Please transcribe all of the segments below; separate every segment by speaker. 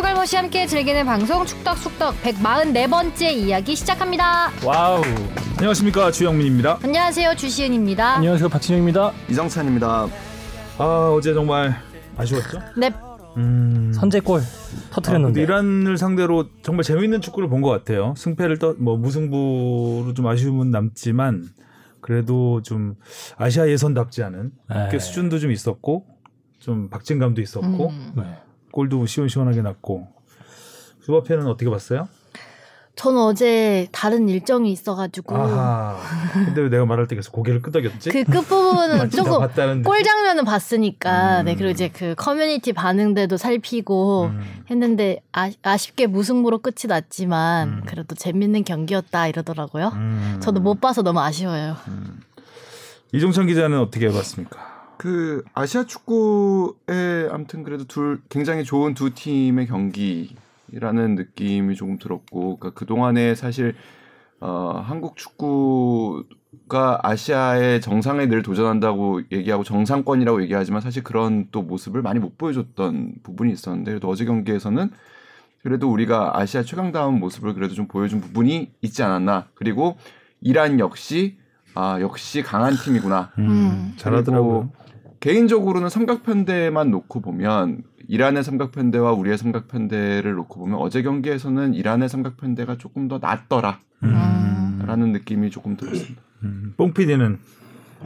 Speaker 1: 축알못이 함께 즐기는 방송 축덕숙덕 144번째 이야기 시작합니다.
Speaker 2: 와우.
Speaker 3: 안녕하십니까 주영민입니다.
Speaker 1: 안녕하세요 주시은입니다.
Speaker 2: 안녕하세요 박진영입니다.
Speaker 4: 이정찬입니다.
Speaker 3: 아 어제 정말 아쉬웠죠?
Speaker 1: 네.
Speaker 3: 음.
Speaker 2: 선제골
Speaker 3: 아,
Speaker 2: 터트렸는데.
Speaker 3: 근데 이란을 상대로 정말 재미있는 축구를 본 것 같아요. 승패를 떠뭐 무승부로 좀 아쉬움은 남지만 그래도 좀 아시아 예선답지 않은
Speaker 2: 네.
Speaker 3: 그 수준도 좀 있었고 좀 박진감도 있었고
Speaker 1: 음.
Speaker 2: 네.
Speaker 3: 골도 시원시원하게 났고 수바페는 어떻게 봤어요?
Speaker 1: 저는 어제 다른 일정이 있어가지고
Speaker 3: 아하. 근데 왜 내가 말할 때 계속 고개를 끄덕였지?
Speaker 1: 그 끝부분은 조금 골. 장면은 봤으니까
Speaker 3: 음.
Speaker 1: 네 그리고 이제 그 커뮤니티 반응들도 살피고
Speaker 3: 음.
Speaker 1: 했는데 아, 아쉽게 무승부로 끝이 났지만
Speaker 3: 음.
Speaker 1: 그래도 재밌는 경기였다 이러더라고요.
Speaker 3: 음.
Speaker 1: 저도 못 봐서 너무 아쉬워요.
Speaker 3: 이종찬 기자는 어떻게 봤습니까?
Speaker 4: 그 아시아 축구에 아무튼 그래도 둘 굉장히 좋은 두 팀의 경기라는 느낌이 조금 들었고 그러니까 그 동안에 사실 어, 한국 축구가 아시아의 정상에 늘 도전한다고 얘기하고 정상권이라고 얘기하지만 사실 그런 또 모습을 많이 못 보여줬던 부분이 있었는데 그래도 어제 경기에서는 그래도 우리가 아시아 최강다운 모습을 그래도 좀 보여준 부분이 있지 않았나 그리고 이란 역시 아 역시 강한 팀이구나
Speaker 1: 음.
Speaker 3: 잘하더라고요.
Speaker 4: 개인적으로는 삼각편대만 놓고 보면 이란의 삼각편대와 우리의 삼각편대를 놓고 보면 어제 경기에서는 이란의 삼각편대가 조금 더 낫더라라는
Speaker 1: 음.
Speaker 4: 느낌이 조금 들었습니다.
Speaker 3: 음. 뽕피디는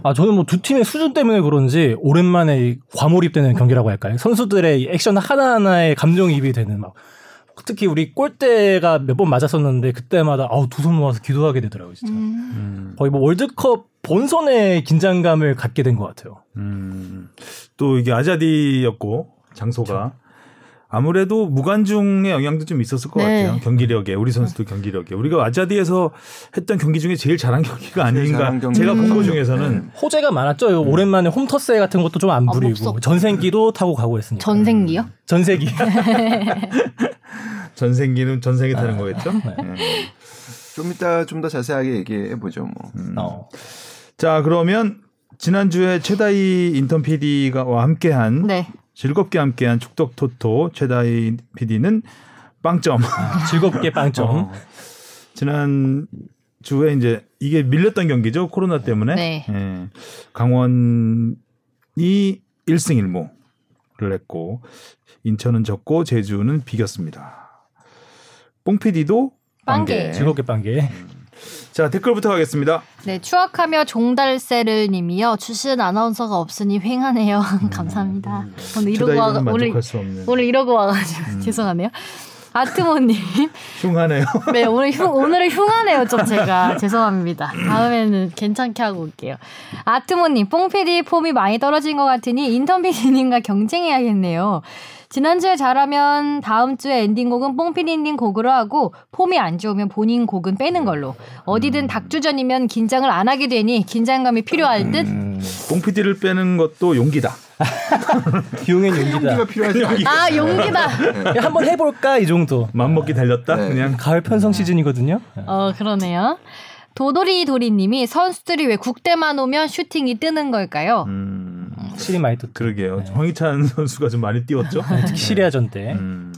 Speaker 2: 아 저는 뭐 두 팀의 수준 때문에 그런지 오랜만에 과몰입되는 경기라고 할까요? 선수들의 액션 하나하나에 감정이입이 되는 막 특히 우리 골대가 몇 번 맞았었는데 그때마다 아우 두 손 모아서 기도하게 되더라고요 진짜.
Speaker 1: 음.
Speaker 2: 거의 뭐 월드컵 본선의 긴장감을 갖게 된 것 같아요.
Speaker 3: 음, 또 이게 아자디였고 장소가 아무래도 무관중의 영향도 좀 있었을 것
Speaker 1: 네.
Speaker 3: 같아요. 경기력에 우리 선수들 경기력에 우리가 아자디에서 했던 경기 중에 제일 잘한 경기가 아닌가.
Speaker 4: 잘한 경기.
Speaker 3: 제가 본것
Speaker 4: 음.
Speaker 3: 중에서는
Speaker 2: 호재가 많았죠. 오랜만에 홈터세 같은 것도 좀안
Speaker 1: 아,
Speaker 2: 부리고
Speaker 1: 없었고.
Speaker 2: 전생기도 타고 가고 했으니까.
Speaker 1: 전생기요?
Speaker 2: 전세기.
Speaker 3: 전생기는 전생에 타는 거겠죠.
Speaker 2: 네.
Speaker 3: 네.
Speaker 4: 좀 이따 좀 더 자세하게 얘기해 보죠. 뭐.
Speaker 2: 어.
Speaker 3: 자 그러면 지난주에 최다희 인턴 PD가와 함께한
Speaker 1: 네.
Speaker 3: 즐겁게 함께한 축덕 토토 최다희 PD는 빵점.
Speaker 2: 즐겁게 빵점.
Speaker 3: 어. 지난 주에 이제 이게 밀렸던 경기죠 코로나 때문에
Speaker 1: 네.
Speaker 3: 예. 강원이 1승 1무를 했고 인천은 졌고 제주는 비겼습니다. 뽕피디도
Speaker 1: 빵개.
Speaker 2: 즐겁게 빵개.
Speaker 3: 자 댓글부터 가겠습니다.
Speaker 1: 네, 추억하며 종달새를 님이요. 주시은 아나운서가 없으니 횡하네요. 감사합니다. 오늘 이러고 와 오늘 오늘 이러고 와가지고 죄송하네요. 아트모님,
Speaker 3: 흉하네요.
Speaker 1: 네 오늘 흉 오늘은 흉하네요 좀 제가 죄송합니다. 다음에는 괜찮게 하고 올게요. 아트모님, 뽕피디 폼이 많이 떨어진 것 같으니 인턴 PD님과 경쟁해야겠네요. 지난주에 잘하면 다음 주에 엔딩곡은 뽕피디님 곡으로 하고 폼이 안 좋으면 본인 곡은 빼는 걸로 어디든 닭주전이면 긴장을 안 하게 되니 긴장감이 필요할 듯
Speaker 3: 뽕피디를 빼는 것도 용기다.
Speaker 2: 기용엔 용기다.
Speaker 4: 용기가 필요하지. 아
Speaker 1: 용기다.
Speaker 2: 야, 한번 해볼까 이 정도.
Speaker 3: 맘먹기 달렸다.
Speaker 4: 네.
Speaker 3: 그냥
Speaker 2: 가을 편성 시즌이거든요.
Speaker 1: 어, 그러네요. 도돌이 도리님이 선수들이 왜 국대만 오면 슈팅이 뜨는 걸까요?
Speaker 3: 음,
Speaker 2: 확실히 많이 또
Speaker 3: 그러게요. 황희찬 선수가 좀 많이 뛰었죠.
Speaker 2: 특히 시리아전 때.
Speaker 3: 음.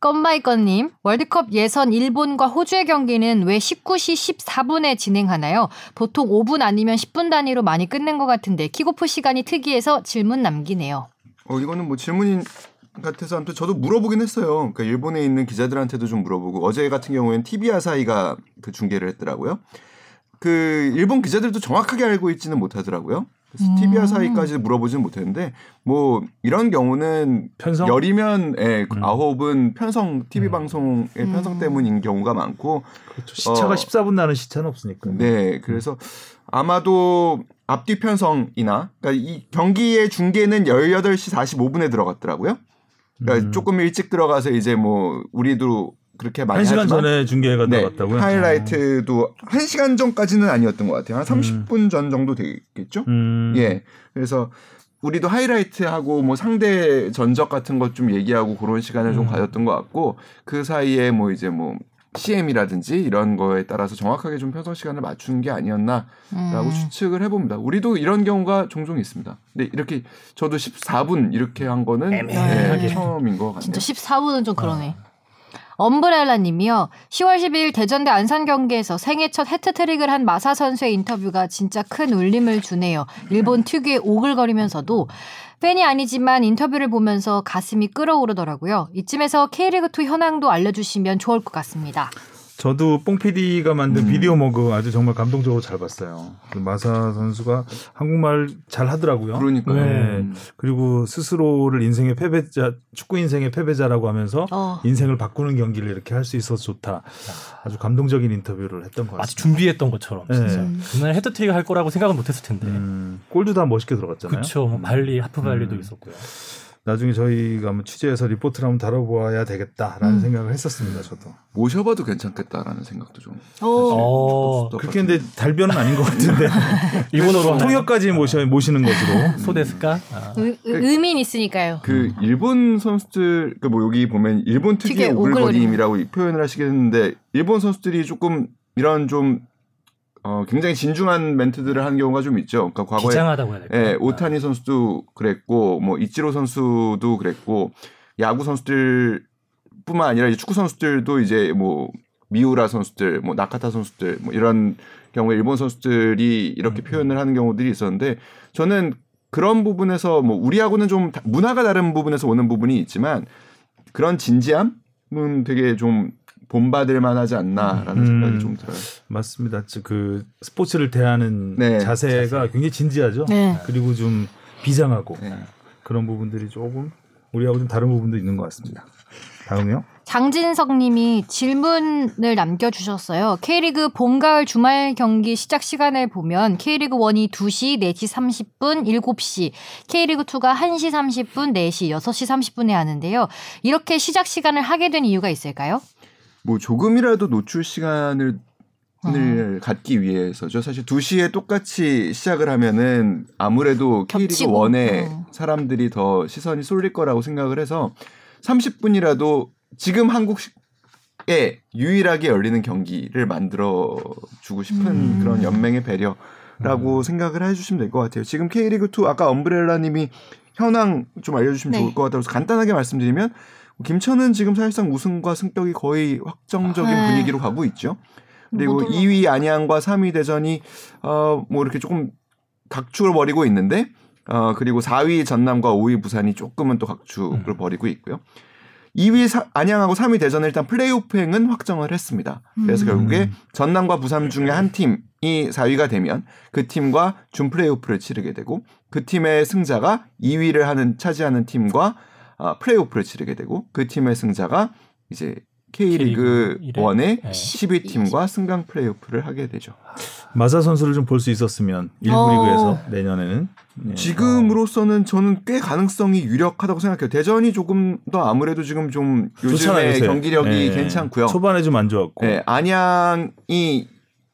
Speaker 1: 껌바이건님, 월드컵 예선 일본과 호주의 경기는 왜 19시 14분에 진행하나요? 보통 5분 아니면 10분 단위로 많이 끝낸 것 같은데 킥오프 시간이 특이해서 질문 남기네요.
Speaker 4: 어 이거는 뭐 질문인 같아서 아무튼 저도 물어보긴 했어요. 그러니까 일본에 있는 기자들한테도 좀 물어보고 어제 같은 경우에는 TV 아사히가 그 중계를 했더라고요. 그 일본 기자들도 정확하게 알고 있지는 못하더라고요. 그래서
Speaker 1: 음.
Speaker 4: TV 아사히까지 물어보지는 못했는데 뭐 이런 경우는
Speaker 3: 편성?
Speaker 4: 열이면 예,
Speaker 3: 음.
Speaker 4: 아홉은 편성 TV 방송의 편성
Speaker 1: 음.
Speaker 4: 때문인 경우가 많고
Speaker 3: 그렇죠. 시차가
Speaker 4: 어.
Speaker 3: 14분 나는 시차는 없으니까.
Speaker 4: 네, 그래서 아마도 앞뒤 편성이나 그러니까 이 경기의 중계는 18시 45분에 들어갔더라고요. 그러니까
Speaker 3: 음.
Speaker 4: 조금 일찍 들어가서 이제 뭐 우리도 그렇게 많이
Speaker 3: 한 시간
Speaker 4: 하지만
Speaker 3: 전에 중계가
Speaker 4: 네,
Speaker 3: 들어갔다고요?
Speaker 4: 하이라이트도 한 시간 전까지는 아니었던 것 같아요. 한 30분 전 정도 되겠죠?
Speaker 3: 음.
Speaker 4: 예. 그래서 우리도 하이라이트하고 뭐 상대 전적 같은 것 좀 얘기하고 그런 시간을 좀
Speaker 2: 음.
Speaker 4: 가졌던 것 같고 그 사이에 뭐 이제 뭐 CM이라든지 이런 거에 따라서 정확하게 좀 편성 시간을 맞추는 게 아니었나라고
Speaker 1: 음.
Speaker 4: 추측을 해봅니다. 우리도 이런 경우가 종종 있습니다. 근데 이렇게 저도 14분 이렇게 한 거는
Speaker 2: 애매하게.
Speaker 4: 네, 처음인 것 같네요.
Speaker 1: 진짜 14분은 좀 그러네. 엄브렐라 님이요. 10월 12일 대전 대 안산 경기에서 생애 첫 해트트릭을 한 마사 선수의 인터뷰가 진짜 큰 울림을 주네요. 일본 특유의 오글거리면서도 팬이 아니지만 인터뷰를 보면서 가슴이 끓어오르더라고요. 이쯤에서 K리그2 현황도 알려주시면 좋을 것 같습니다.
Speaker 3: 저도 뽕 PD가 만든
Speaker 4: 음.
Speaker 3: 비디오 머그 아주 정말 감동적으로 잘 봤어요. 그 마사 선수가 한국말 잘 하더라고요.
Speaker 4: 그러니까요.
Speaker 3: 네.
Speaker 4: 음.
Speaker 3: 그리고 스스로를 인생의 패배자, 축구 인생의 패배자라고 하면서
Speaker 1: 어.
Speaker 3: 인생을 바꾸는 경기를 이렇게 할 수 있어서 좋다. 아주 감동적인 인터뷰를 했던 것
Speaker 2: 마치
Speaker 3: 같습니다.
Speaker 2: 준비했던 것처럼 진짜
Speaker 3: 네.
Speaker 2: 그날 해트트릭 할 거라고 생각은 못했을 텐데.
Speaker 3: 음, 골도 다 멋있게 들어갔잖아요.
Speaker 2: 그렇죠. 뭐 발리 하프 발리도
Speaker 3: 음.
Speaker 2: 있었고요.
Speaker 3: 나중에 저희가 한번 취재해서 리포트를 한번 다뤄보아야 되겠다라는
Speaker 1: 음.
Speaker 3: 생각을 했었습니다. 저도.
Speaker 4: 모셔봐도 괜찮겠다라는 생각도 좀.
Speaker 2: 어,
Speaker 3: 그렇게 했는데 달변은 아닌 것 같은데
Speaker 2: 일본어로
Speaker 3: 통역까지 모셔 모시는 것으로.
Speaker 2: 소데스까? 아.
Speaker 1: 의, 의미는 있으니까요.
Speaker 4: 그 일본 선수들 그 뭐 여기 보면 일본 특유의
Speaker 1: 특유의
Speaker 4: 오글거림이라고 표현을 하시겠는데 일본 선수들이 조금 이런 좀 어, 굉장히 진중한 멘트들을 하는 경우가 좀 있죠. 그러니까 과거에
Speaker 2: 비장하다고 해야 될까?
Speaker 4: 예, 오타니 선수도 그랬고 뭐 이치로 선수도 그랬고 야구 선수들뿐만 아니라 이제 축구 선수들도 이제 뭐 미우라 선수들, 뭐 나카타 선수들 뭐 이런 경우에 일본 선수들이 이렇게 표현을 하는 경우들이 있었는데 저는 그런 부분에서 뭐 우리하고는 좀 다- 문화가 다른 부분에서 오는 부분이 있지만 그런 진지함은 되게 좀 본받을 만하지 않나라는
Speaker 3: 음.
Speaker 4: 생각이 좀 들어요.
Speaker 3: 맞습니다. 즉, 그 스포츠를 대하는
Speaker 4: 네,
Speaker 3: 자세가 굉장히 진지하죠.
Speaker 1: 네.
Speaker 3: 그리고 좀 비장하고
Speaker 4: 네.
Speaker 3: 그런 부분들이 조금 우리하고 좀 다른 부분도 있는 것 같습니다. 다음이요.
Speaker 1: 장진석 님이 질문을 남겨주셨어요. K리그 봄, 가을 주말 경기 시작 시간을 보면 K리그 1이 2시, 4시 30분, 7시, K리그 2가 1시 30분, 4시, 6시 30분에 하는데요. 이렇게 시작 시간을 하게 된 이유가 있을까요?
Speaker 4: 뭐 조금이라도 노출 시간을
Speaker 1: 음.
Speaker 4: 을 갖기 위해서죠. 사실 2시에 똑같이 시작을 하면은 아무래도 K리그. 1에
Speaker 1: 어.
Speaker 4: 사람들이 더 시선이 쏠릴 거라고 생각을 해서 30분이라도 지금 한국에 유일하게 열리는 경기를 만들어 주고 싶은
Speaker 1: 음.
Speaker 4: 그런 연맹의 배려라고 생각을 해 주시면 될 것 같아요. 지금 K리그 2 아까 엄브렐라 님이 현황 좀 알려 주시면
Speaker 1: 네.
Speaker 4: 좋을 것 같아서 간단하게 말씀드리면 김천은 지금 사실상 우승과 승격이 거의 확정적인
Speaker 1: 네.
Speaker 4: 분위기로 가고 있죠. 그리고
Speaker 1: 못 올라-
Speaker 4: 2위 안양과 3위 대전이 어 뭐 이렇게 조금 각축을 벌이고 있는데 어 그리고 4위 전남과 5위 부산이 조금은 또 각축을 벌이고 있고요. 2위 사- 안양하고 3위 대전은 일단 플레이오프행은 확정을 했습니다. 그래서
Speaker 1: 음.
Speaker 4: 결국에 전남과 부산 중에 한 팀이 4위가 되면 그 팀과 준 플레이오프를 치르게 되고 그 팀의 승자가 2위를 하는 차지하는 팀과 아, 플레이오프를 치르게 되고 그 팀의 승자가 이제 K리그 1의
Speaker 2: 네.
Speaker 4: 10위 팀과 승강 플레이오프를 하게 되죠.
Speaker 3: 마사 선수를 좀 볼 수 있었으면 일부
Speaker 1: 어.
Speaker 3: 리그에서 내년에는 예.
Speaker 4: 지금으로서는 저는 꽤 가능성이 유력하다고 생각해요. 대전이 조금 더 아무래도 지금 좀
Speaker 3: 좋잖아요,
Speaker 4: 요즘에
Speaker 3: 요새.
Speaker 4: 경기력이
Speaker 3: 예.
Speaker 4: 괜찮고요.
Speaker 3: 초반에 좀 안 좋았고
Speaker 4: 네, 안양이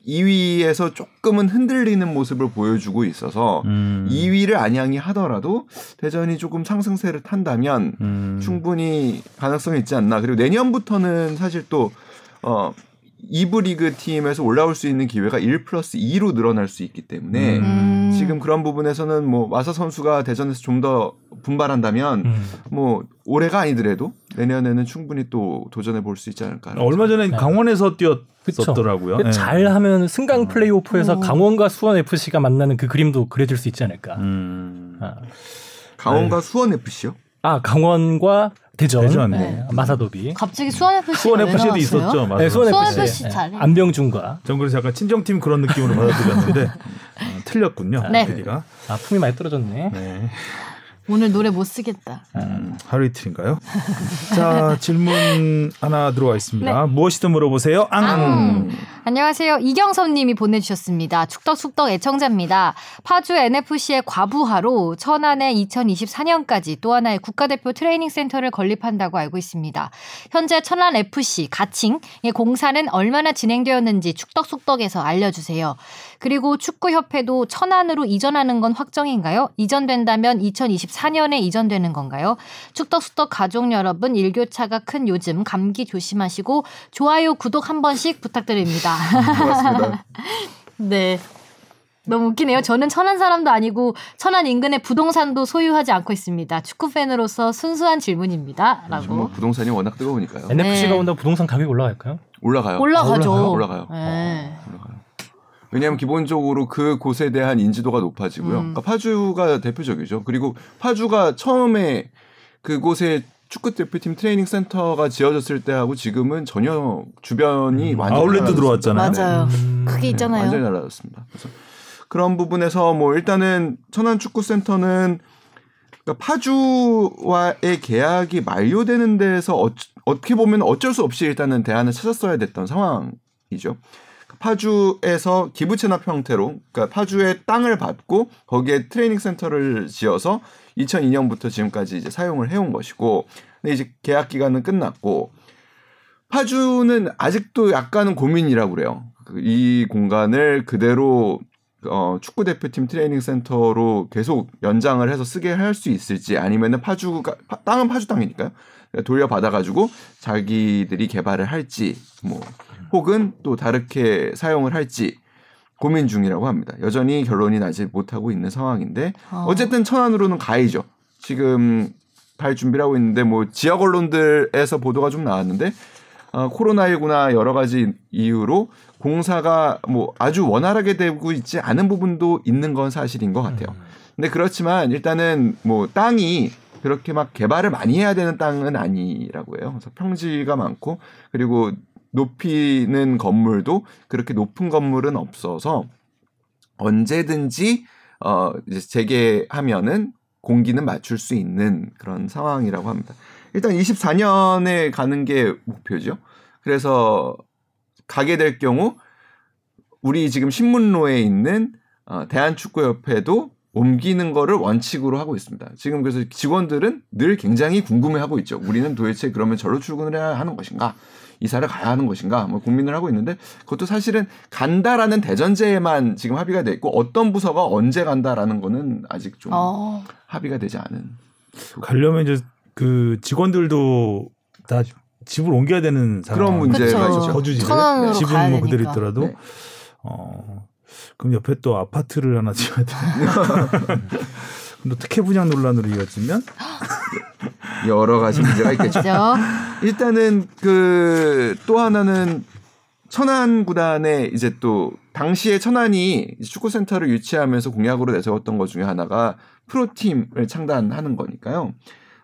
Speaker 4: 2위에서 조금은 흔들리는 모습을 보여주고 있어서
Speaker 3: 음.
Speaker 4: 2위를 안양이 하더라도 대전이 조금 상승세를 탄다면
Speaker 3: 음.
Speaker 4: 충분히 가능성이 있지 않나. 그리고 내년부터는 사실 또 어, 2부 리그 팀에서 올라올 수 있는 기회가 1 플러스 2로 늘어날 수 있기 때문에
Speaker 1: 음.
Speaker 4: 지금 그런 부분에서는 뭐 마사 선수가 대전에서 좀 더 분발한다면
Speaker 2: 음.
Speaker 4: 뭐 올해가 아니더라도 내년에는 충분히 또 도전해 볼 수 있지 않을까.
Speaker 3: 얼마 전에
Speaker 2: 네.
Speaker 3: 강원에서
Speaker 2: 그쵸.
Speaker 3: 뛰었었더라고요. 예.
Speaker 2: 잘하면 승강 플레이오프에서
Speaker 1: 어.
Speaker 2: 강원과 수원 FC가 만나는 그 그림도 그려질 수 있지 않을까.
Speaker 3: 음.
Speaker 2: 아,
Speaker 4: 강원과 수원 FC요?
Speaker 2: 아, 강원과 대전,
Speaker 3: 대전.
Speaker 2: 네, 마사 더비.
Speaker 1: 갑자기 수원 FC가
Speaker 3: 수원
Speaker 1: 왜
Speaker 3: FC도? 있었죠. 맞아요.
Speaker 2: 네, 수원
Speaker 1: 수원
Speaker 2: FC.
Speaker 1: FC
Speaker 2: 네,
Speaker 1: 잘해.
Speaker 2: 안병준과
Speaker 3: 전 그래서 약간 친정팀 그런 느낌으로 받아들였는데 어, 틀렸군요.
Speaker 1: 네.
Speaker 3: PD가.
Speaker 2: 아, 폼이 많이 떨어졌네.
Speaker 3: 네.
Speaker 1: 오늘 노래 못 쓰겠다.
Speaker 3: 음, 하루 이틀인가요? 자 질문 하나 들어와 있습니다. 무엇이든 물어보세요. 앙.
Speaker 1: 앙. 안녕하세요. 이경섭 님이 보내주셨습니다. 축덕숙덕 애청자입니다. 파주 NFC의 과부하로 천안에 2024년까지 또 하나의 국가대표 트레이닝 센터를 건립한다고 알고 있습니다. 현재 천안 FC 가칭의 공사는 얼마나 진행되었는지 축덕숙덕에서 알려주세요. 그리고 축구협회도 천안으로 이전하는 건 확정인가요? 이전된다면 2024년에 이전되는 건가요? 축덕숙덕 가족 여러분 일교차가 큰 요즘 감기 조심하시고 좋아요 구독 한 번씩 부탁드립니다.
Speaker 4: 고맙습니다.
Speaker 1: 네. 너무 웃기네요. 저는 천안 사람도 아니고 천안 인근의 부동산도 소유하지 않고 있습니다. 축구 팬으로서 순수한 질문입니다.
Speaker 4: 요즘
Speaker 1: 라고.
Speaker 4: 뭐 부동산이 워낙 뜨거우니까요.
Speaker 2: NFC가
Speaker 1: 네.
Speaker 2: 온다고 부동산 가격이 올라갈까요?
Speaker 4: 올라가요.
Speaker 1: 올라가죠.
Speaker 2: 아,
Speaker 4: 올라가요.
Speaker 1: 네.
Speaker 4: 올라가요. 왜냐하면 기본적으로 그 곳에 대한 인지도가 높아지고요.
Speaker 1: 음.
Speaker 4: 그러니까 파주가 대표적이죠. 그리고 파주가 처음에 그곳에 축구 대표팀 트레이닝 센터가 지어졌을 때하고 지금은 전혀 주변이
Speaker 3: 음,
Speaker 4: 완전
Speaker 3: 아울렛도
Speaker 4: 달라졌습니다.
Speaker 3: 들어왔잖아요.
Speaker 1: 맞아요.
Speaker 2: 음.
Speaker 1: 그게
Speaker 4: 네,
Speaker 1: 있잖아요.
Speaker 4: 완전히 달라졌습니다. 그래서 그런 부분에서 뭐 일단은 천안 축구 센터는 그러니까 파주와의 계약이 만료되는 데서 어, 어떻게 보면 어쩔 수 없이 일단은 대안을 찾았어야 됐던 상황이죠. 파주에서 기부 체납 형태로 그러니까 파주의 땅을 받고 거기에 트레이닝 센터를 지어서 2002년부터 지금까지 이제 사용을 해온 것이고 근데 이제 계약 기간은 끝났고 파주는 아직도 약간은 고민이라고 그래요. 그이 공간을 그대로 어, 축구 대표팀 트레이닝 센터로 계속 연장을 해서 쓰게 할 수 있을지 아니면은 파주가 파- 땅은 파주 땅이니까요. 돌려 받아 가지고 자기들이 개발을 할지 뭐 혹은 또 다르게 사용을 할지 고민 중이라고 합니다. 여전히 결론이 나지 못하고 있는 상황인데
Speaker 1: 어.
Speaker 4: 어쨌든 천안으로는 가이죠. 지금 갈 준비를 하고 있는데 뭐 지역 언론들에서 보도가 좀 나왔는데 어, 코로나19나 여러 가지 이유로 공사가 뭐 아주 원활하게 되고 있지 않은 부분도 있는 건 사실인 것 같아요. 근데 그렇지만 일단은 뭐 땅이 그렇게 막 개발을 많이 해야 되는 땅은 아니라고 해요. 그래서 평지가 많고 그리고 높이는 건물도 그렇게 높은 건물은 없어서 언제든지 어 이제 재개하면은 공기는 맞출 수 있는 그런 상황이라고 합니다. 일단 24년에 가는 게 목표죠. 그래서 가게 될 경우 우리 지금 신문로에 있는 어, 대한축구협회도 옮기는 거를 원칙으로 하고 있습니다. 지금 그래서 직원들은 늘 굉장히 궁금해하고 있죠. 우리는 도대체 그러면 절로 출근을 해야 하는 것인가? 이사를 가야 하는 것인가? 뭐 고민을 하고 있는데 그것도 사실은 간다라는 대전제에만 지금 합의가 돼 있고 어떤 부서가 언제 간다라는 거는 아직 좀
Speaker 1: 어.
Speaker 4: 합의가 되지 않은.
Speaker 3: 가려면 이제 그 직원들도 다 집을 옮겨야 되는 상황.
Speaker 4: 그런 문제가. 있죠.
Speaker 1: 천안으로
Speaker 3: 집은 뭐 그대로
Speaker 1: 되니까.
Speaker 3: 있더라도
Speaker 4: 네.
Speaker 3: 어 그럼 옆에 또 아파트를 하나 지어야 돼. 또 특혜 분양 논란으로 이어지면
Speaker 4: 여러 가지 문제가 있겠죠.
Speaker 1: 그죠?
Speaker 4: 일단은 그 또 하나는 천안 구단에 이제 또 당시에 천안이 축구 센터를 유치하면서 공약으로 내세웠던 것 중에 하나가 프로팀을 창단하는 거니까요.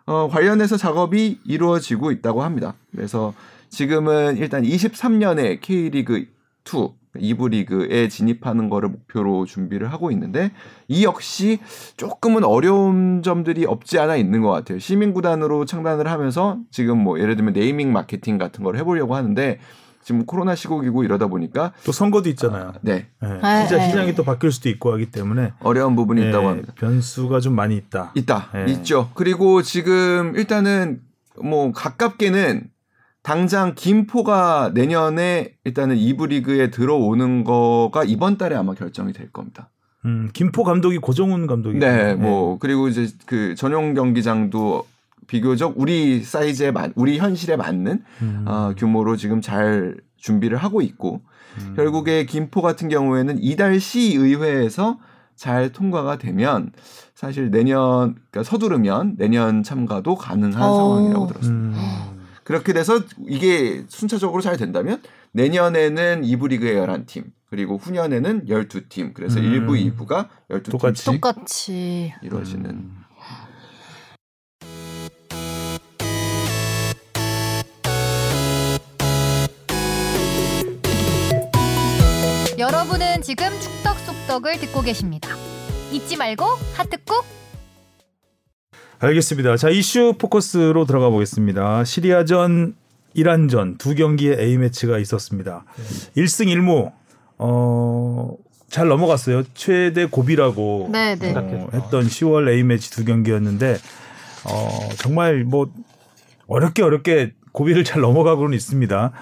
Speaker 4: 어, 관련해서 작업이 이루어지고 있다고 합니다. 그래서 지금은 일단 23년에 K리그 2 2부 리그에 진입하는 거를 목표로 준비를 하고 있는데 이 역시 조금은 어려운 점들이 없지 않아 있는 것 같아요. 시민 구단으로 창단을 하면서 지금 뭐 예를 들면 네이밍 마케팅 같은 걸 해보려고 하는데 지금 코로나 시국이고 이러다 보니까
Speaker 3: 또 선거도 있잖아요.
Speaker 4: 네
Speaker 3: 예.
Speaker 1: 네,
Speaker 3: 진짜
Speaker 1: 네.
Speaker 3: 시장이 또 바뀔 수도 있고 하기 때문에
Speaker 4: 어려운 부분이
Speaker 3: 예,
Speaker 4: 있다고 합니다.
Speaker 3: 변수가 좀 많이 있다.
Speaker 4: 있다.
Speaker 3: 예.
Speaker 4: 있죠. 그리고 지금 일단은 뭐 가깝게는 당장 김포가 내년에 일단은 2부 리그에 들어오는 거가 이번 달에 아마 결정이 될 겁니다.
Speaker 3: 음, 김포 감독이 고정훈 감독이.
Speaker 4: 네, 뭐 그리고 이제 그 전용 경기장도 비교적 우리 사이즈에 맞, 우리 현실에 맞는
Speaker 3: 음.
Speaker 4: 어, 규모로 지금 잘 준비를 하고 있고
Speaker 3: 음.
Speaker 4: 결국에 김포 같은 경우에는 이달 시 의회에서 잘 통과가 되면 사실 내년 그러니까 서두르면 내년 참가도 가능한
Speaker 1: 어.
Speaker 4: 상황이라고 들었습니다.
Speaker 3: 음.
Speaker 4: 그렇게 돼서 이게 순차적으로 잘 된다면 내년에는 2부 리그의 11팀 그리고 후년에는 12팀 그래서
Speaker 3: 음.
Speaker 4: 1부, 2부가 12팀
Speaker 3: 똑같이?
Speaker 1: 똑같이.
Speaker 4: 이루어지는
Speaker 3: 음.
Speaker 1: 여러분은 지금 축덕 속덕을 듣고 계십니다. 잊지 말고 하트 꾹.
Speaker 3: 알겠습니다. 자 이슈 포커스로 들어가 보겠습니다. 시리아전 이란전 두 경기의 A 매치가 있었습니다. 1승 1무 어, 잘 넘어갔어요. 최대 고비라고
Speaker 1: 네, 네.
Speaker 3: 어, 했던 10월 A 매치 두 경기였는데 어, 정말 뭐 어렵게 어렵게 고비를 잘 넘어가고는 있습니다.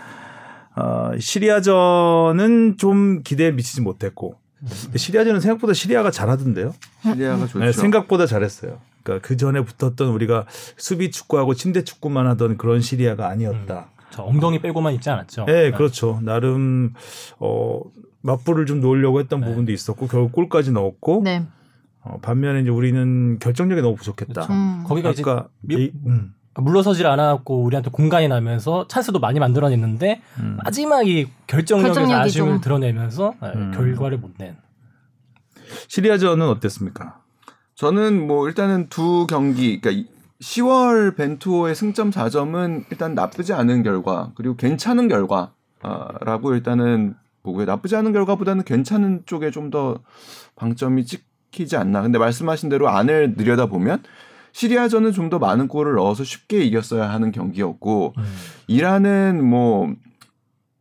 Speaker 3: 어, 시리아전은 좀 기대에 미치지 못했고 근데 시리아전은 생각보다 시리아가 잘하던데요.
Speaker 4: 시리아가 좋죠.
Speaker 3: 네, 생각보다 잘했어요. 그러니까 그 전에 붙었던 우리가 수비 축구하고 침대 축구만 하던 그런 시리아가 아니었다.
Speaker 2: 저 엉덩이 빼고만 있지 않았죠.
Speaker 3: 네, 그렇죠. 나름 어 맞불을 좀 놓으려고 했던
Speaker 2: 네.
Speaker 3: 부분도 있었고 결국 골까지 넣었고
Speaker 1: 네.
Speaker 3: 어, 반면에 이제 우리는 결정력이 너무 부족했다.
Speaker 2: 그렇죠.
Speaker 1: 음.
Speaker 2: 거기가 이제
Speaker 3: 아까
Speaker 2: 미-
Speaker 3: 이- 음,
Speaker 2: 물러서질 않았고 우리한테 공간이 나면서 찬스도 많이 만들어냈는데
Speaker 3: 음.
Speaker 2: 마지막 이 결정력에서
Speaker 1: 결정력이
Speaker 2: 아쉬움을
Speaker 1: 좀.
Speaker 2: 드러내면서 네,
Speaker 3: 음.
Speaker 2: 결과를 못 낸.
Speaker 3: 시리아전은 어땠습니까?
Speaker 4: 저는 뭐 일단은 두 경기, 그러니까 10월 벤투호의 승점 4점은 일단 나쁘지 않은 결과 그리고 괜찮은 결과라고 일단은 보고요. 나쁘지 않은 결과보다는 괜찮은 쪽에 좀 더 방점이 찍히지 않나. 근데 말씀하신 대로 안을 들여다 보면 시리아전은 좀 더 많은 골을 넣어서 쉽게 이겼어야 하는 경기였고
Speaker 2: 음.
Speaker 4: 이란은 뭐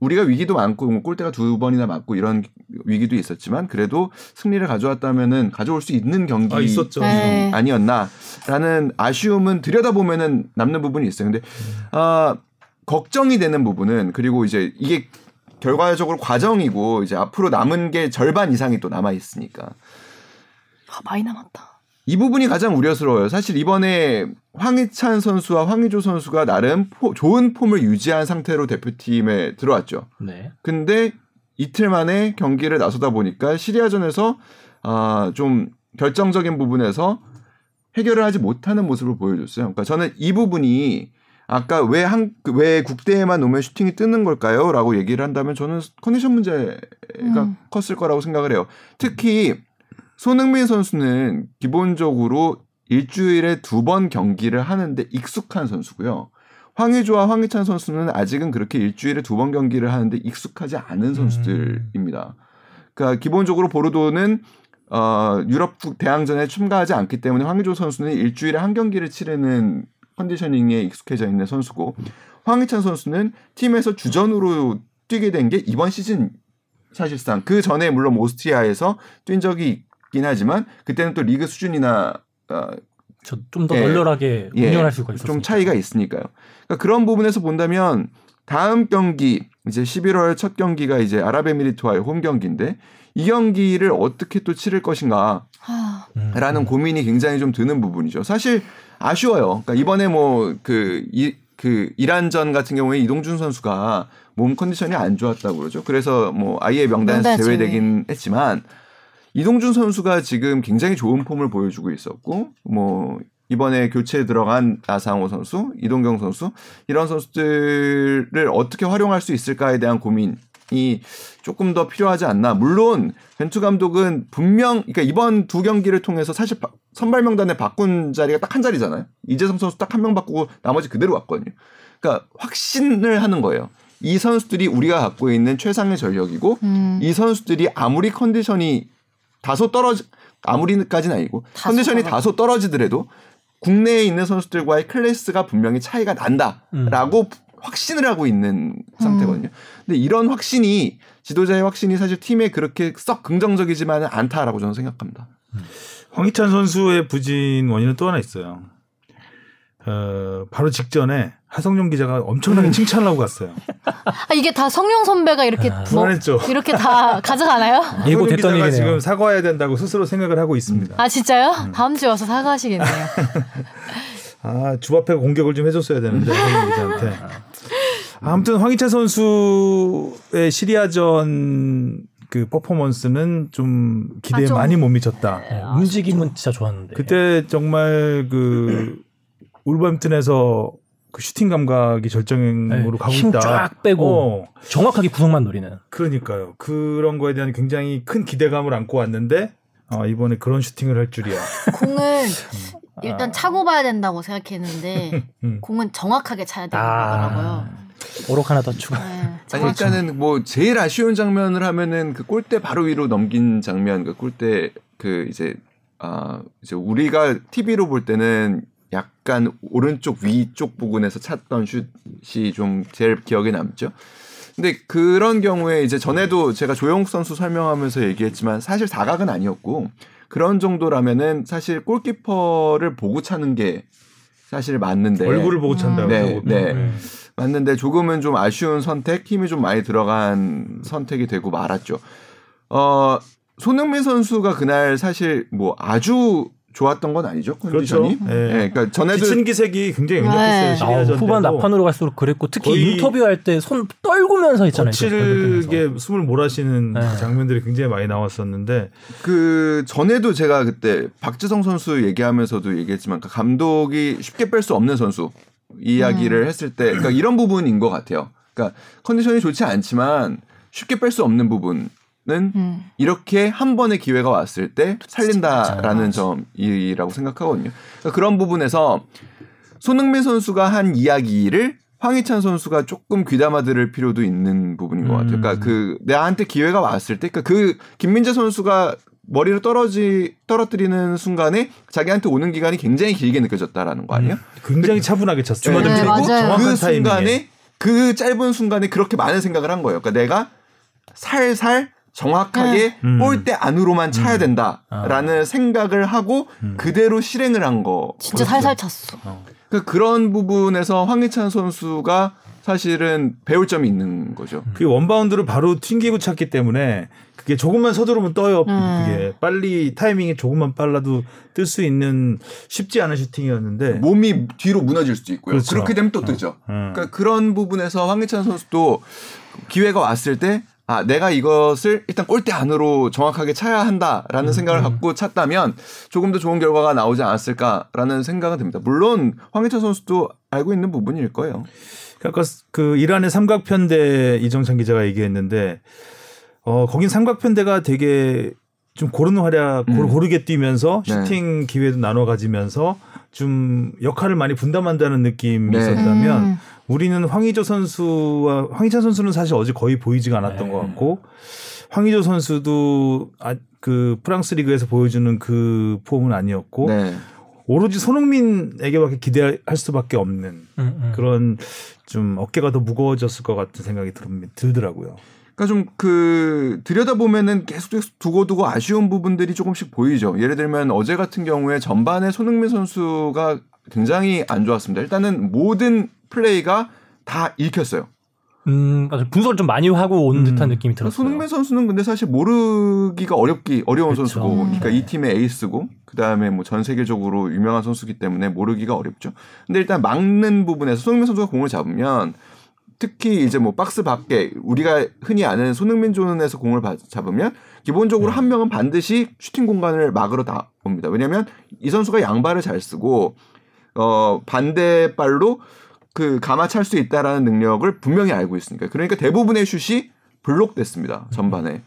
Speaker 4: 우리가 위기도 많고 뭐 골대가 두 번이나 맞고 이런 위기도 있었지만 그래도 승리를 가져왔다면은 가져올 수 있는 경기
Speaker 3: 아 있었죠.
Speaker 1: 네.
Speaker 4: 아니었나라는 아쉬움은 들여다보면은 남는 부분이 있어요. 근데 아 걱정이 되는 부분은 그리고 이제 이게 결과적으로 과정이고 이제 앞으로 남은 게 절반 이상이 또 남아 있으니까
Speaker 1: 아, 많이 남았다.
Speaker 4: 이 부분이 가장 우려스러워요. 사실 이번에 황희찬 선수와 황희조 선수가 나름 포- 좋은 폼을 유지한 상태로 대표팀에 들어왔죠.
Speaker 2: 네.
Speaker 4: 근데 이틀 만에 경기를 나서다 보니까 시리아전에서 아, 좀 결정적인 부분에서 해결을 하지 못하는 모습을 보여줬어요. 그러니까 저는 이 부분이 아까 왜 한 왜 국대에만 오면 슈팅이 뜨는 걸까요?라고 얘기를 한다면 저는 컨디션 문제가
Speaker 1: 음.
Speaker 4: 컸을 거라고 생각을 해요. 특히 손흥민 선수는 기본적으로 일주일에 두 번 경기를 하는데 익숙한 선수고요. 황희조와 황희찬 선수는 아직은 그렇게 일주일에 두 번 경기를 하는데 익숙하지 않은 선수들입니다. 그러니까 기본적으로 보르도는 어, 유럽 국- 대항전에 참가하지 않기 때문에 황희조 선수는 일주일에 한 경기를 치르는 컨디셔닝에 익숙해져 있는 선수고 황희찬 선수는 팀에서 주전으로 뛰게 된 게 이번 시즌 사실상 그 전에 물론 오스트리아에서 뛴 적이 있긴 하지만 그때는 또 리그 수준이나 어,
Speaker 2: 저좀더
Speaker 4: 예.
Speaker 2: 널널하게
Speaker 4: 예,
Speaker 2: 운영할 수가 있었어요.
Speaker 4: 좀 차이가 있으니까요. 그러니까 그런 부분에서 본다면 다음 경기 이제 11월 첫 경기가 이제 아랍에미리트와의 홈 경기인데 이 경기를 어떻게 또 치를 것인가
Speaker 1: 아,
Speaker 2: 음.
Speaker 4: 라는 고민이 굉장히 좀 드는 부분이죠. 사실 아쉬워요. 그러니까 이번에 뭐그이그 이란전 같은 경우에 이동준 선수가 몸 컨디션이 안 좋았다고 그러죠. 그래서 뭐 아예 명단에서
Speaker 1: 명단 제외.
Speaker 4: 제외되긴 했지만 이동준 선수가 지금 굉장히 좋은 폼을 보여주고 있었고 뭐 이번에 교체에 들어간 나상호 선수, 이동경 선수 이런 선수들을 어떻게 활용할 수 있을까에 대한 고민 이 조금 더 필요하지 않나. 물론 벤투 감독은 분명 그러니까 이번 두 경기를 통해서 사실 바- 선발 명단에 바꾼 자리가 딱 한 자리잖아요. 이재성 선수 딱 한 명 바꾸고 나머지 그대로 왔거든요. 그러니까 확신을 하는 거예요. 이 선수들이 우리가 갖고 있는 최상의 전력이고
Speaker 1: 음.
Speaker 4: 이 선수들이 아무리 컨디션이 다소 떨어지 아무리까지는 아니고
Speaker 1: 다소
Speaker 4: 컨디션이
Speaker 1: 떨어져.
Speaker 4: 다소 떨어지더라도 국내에 있는 선수들과의 클래스가 분명히 차이가 난다라고 확신을 하고 있는 상태거든요. 근데 이런 확신이 지도자의 확신이 사실 팀에 그렇게 썩 긍정적이지만은 않다라고 저는 생각합니다.
Speaker 3: 황희찬 선수의 부진 원인은 또 하나 있어요. 어, 바로 직전에 하성룡 기자가 엄청나게
Speaker 4: 음.
Speaker 3: 칭찬을 하고 갔어요.
Speaker 1: 아, 이게 다 성룡 선배가 이렇게 뭐,
Speaker 3: 불안했죠.
Speaker 1: 이렇게 다 가져가나요?
Speaker 2: 예고 됐던
Speaker 3: 기자가
Speaker 2: 얘기네요.
Speaker 3: 지금 사과해야 된다고 스스로 생각을 하고 있습니다.
Speaker 1: 아 진짜요?
Speaker 3: 음.
Speaker 1: 다음 주에 와서 사과하시겠네요.
Speaker 3: 아, 주바페가 공격을 좀 해줬어야 되는데 하성룡 기자한테. 아무튼 황희찬 선수의 시리아전 그 퍼포먼스는 좀 기대에
Speaker 1: 아, 좀-
Speaker 3: 많이 못 미쳤다.
Speaker 2: 네, 움직임은 진짜 좋았는데.
Speaker 3: 그때 정말 그 울버햄튼에서 그 슈팅 감각이 절정으로
Speaker 2: 네,
Speaker 3: 가고
Speaker 2: 힘
Speaker 3: 있다.
Speaker 2: 쫙 빼고.
Speaker 3: 어,
Speaker 2: 정확하게 구성만 노리는.
Speaker 3: 그러니까요. 그런 거에 대한 굉장히 큰 기대감을 안고 왔는데 어, 이번에 그런 슈팅을 할 줄이야.
Speaker 1: 공은 일단 차고 봐야 된다고 생각했는데
Speaker 3: 음.
Speaker 1: 공은 정확하게 차야 되는
Speaker 2: 아.
Speaker 1: 거더라고요.
Speaker 2: 오록 하나 더 추가.
Speaker 1: 네,
Speaker 4: 아니 일단은 뭐 제일 아쉬운 장면을 하면은 그 골대 바로 위로 넘긴 장면 그 골대 그 이제 아 이제 우리가 TV로 볼 때는 약간 오른쪽 위쪽 부근에서 찼던 슛이 좀 제일 기억에 남죠. 근데 그런 경우에 이제 전에도 제가 조영욱 선수 설명하면서 얘기했지만 사실 사각은 아니었고 그런 정도라면은 사실 골키퍼를 보고 차는 게 사실 맞는데
Speaker 3: 얼굴을 보고 찬다고.
Speaker 4: 네,
Speaker 3: 보통.
Speaker 4: 네. 맞는데 조금은 좀 아쉬운 선택, 힘이 좀 많이 들어간 선택이 되고 말았죠. 어, 손흥민 선수가 그날 사실 뭐 아주 좋았던 건 아니죠
Speaker 3: 그렇죠.
Speaker 4: 컨디션이.
Speaker 3: 네.
Speaker 4: 네, 그러니까 전에도
Speaker 3: 지친 기색이 굉장히
Speaker 1: 네.
Speaker 3: 강력했어요.
Speaker 2: 아,
Speaker 3: 시리아전
Speaker 2: 후반
Speaker 3: 때도.
Speaker 2: 막판으로 갈수록 그랬고 특히 인터뷰할 때 손 떨구면서 했잖아요.
Speaker 3: 거칠게 숨을 몰아쉬는
Speaker 2: 네.
Speaker 3: 장면들이 굉장히 많이 나왔었는데
Speaker 4: 그 전에도 제가 그때 박지성 선수 얘기하면서도 얘기했지만 그 감독이 쉽게 뺄 수 없는 선수 이야기를 했을 때 그러니까 이런 부분인 것 같아요. 그러니까 컨디션이 좋지 않지만 쉽게 뺄 수 없는 부분 은
Speaker 1: 음.
Speaker 4: 이렇게 한 번의 기회가 왔을 때 살린다라는 점이라고 생각하거든요. 그러니까 그런 부분에서 손흥민 선수가 한 이야기를 황희찬 선수가 조금 귀담아 들을 필요도 있는 부분인 것 같아요. 그러니까 그 나한테 기회가 왔을 때, 그러니까 그 김민재 선수가 머리를 떨어지 떨어뜨리는 순간에 자기한테 오는 기간이 굉장히 길게 느껴졌다라는 거 아니에요?
Speaker 3: 굉장히 차분하게 찼어요.
Speaker 4: 주마등
Speaker 1: 네,
Speaker 4: 그리고
Speaker 1: 맞아요.
Speaker 3: 정확한
Speaker 4: 그. 순간에 그 짧은 순간에 그렇게 많은 생각을 한 거예요. 그러니까 내가 살살 정확하게
Speaker 3: 음.
Speaker 4: 골대 안으로만 차야 된다라는 생각을 하고 그대로 실행을 한 거.
Speaker 1: 진짜 살살 찼어.
Speaker 4: 그 그런 부분에서 황희찬 선수가 사실은 배울 점이 있는 거죠.
Speaker 3: 그 원바운드를 바로 튕기고 찼기 때문에 그게 조금만 서두르면 떠요.
Speaker 1: 음.
Speaker 3: 그게 빨리 타이밍이 조금만 빨라도 뜰 수 있는 쉽지 않은 슈팅이었는데
Speaker 4: 몸이 뒤로 무너질 수도 있고요.
Speaker 3: 그렇죠.
Speaker 4: 그렇게 되면 또 뜨죠.
Speaker 3: 음.
Speaker 4: 그러니까 그런 부분에서 황희찬 선수도 기회가 왔을 때 아, 내가 이것을 일단 골대 안으로 정확하게 차야 한다라는
Speaker 3: 음,
Speaker 4: 생각을 갖고 찼다면 조금 더 좋은 결과가 나오지 않았을까라는 생각은 듭니다. 물론 황희찬 선수도 알고 있는 부분일 거예요.
Speaker 3: 아까 그 이란의 삼각편대 이정찬 기자가 얘기했는데 어 거긴 삼각편대가 되게 좀 고른 활약
Speaker 4: 음.
Speaker 3: 고르게 뛰면서
Speaker 4: 네.
Speaker 3: 슈팅 기회도 나눠 가지면서 좀 역할을 많이 분담한다는 느낌이
Speaker 4: 네.
Speaker 3: 있었다면
Speaker 1: 음.
Speaker 3: 우리는 황의조 선수와 황희찬 선수는 사실 어제 거의 보이지가 않았던
Speaker 2: 네.
Speaker 3: 것 같고 황의조 선수도 아, 그 프랑스 리그에서 보여주는 그 폼은 아니었고
Speaker 4: 네.
Speaker 3: 오로지 손흥민에게밖에 기대할 수밖에 없는
Speaker 2: 음, 음.
Speaker 3: 그런 좀 어깨가 더 무거워졌을 것 같은 생각이 들, 들더라고요.
Speaker 4: 그러니까 좀 그 들여다 보면은 계속 두고 두고 아쉬운 부분들이 조금씩 보이죠. 예를 들면 어제 같은 경우에 전반에 손흥민 선수가 굉장히 안 좋았습니다. 일단은 모든 플레이가 다 읽혔어요.
Speaker 2: 음, 맞아. 분석을 좀 많이 하고 온
Speaker 3: 음.
Speaker 2: 듯한 느낌이 들었어요.
Speaker 4: 손흥민 선수는 근데 사실 모르기가 어렵기 어려운
Speaker 2: 그쵸.
Speaker 4: 선수고, 그러니까
Speaker 2: 네.
Speaker 4: 이 팀의 에이스고, 그 다음에 뭐 전 세계적으로 유명한 선수기 때문에 모르기가 어렵죠. 근데 일단 막는 부분에서 손흥민 선수가 공을 잡으면 특히 이제 뭐 박스 밖에 우리가 흔히 아는 손흥민 존에서 공을 바- 잡으면 기본적으로
Speaker 2: 네.
Speaker 4: 한 명은 반드시 슈팅 공간을 막으러 나옵니다. 왜냐하면 이 선수가 양발을 잘 쓰고 어 반대 발로 그 감아 찰 수 있다라는 능력을 분명히 알고 있으니까 그러니까 대부분의 슛이 블록됐습니다 전반에.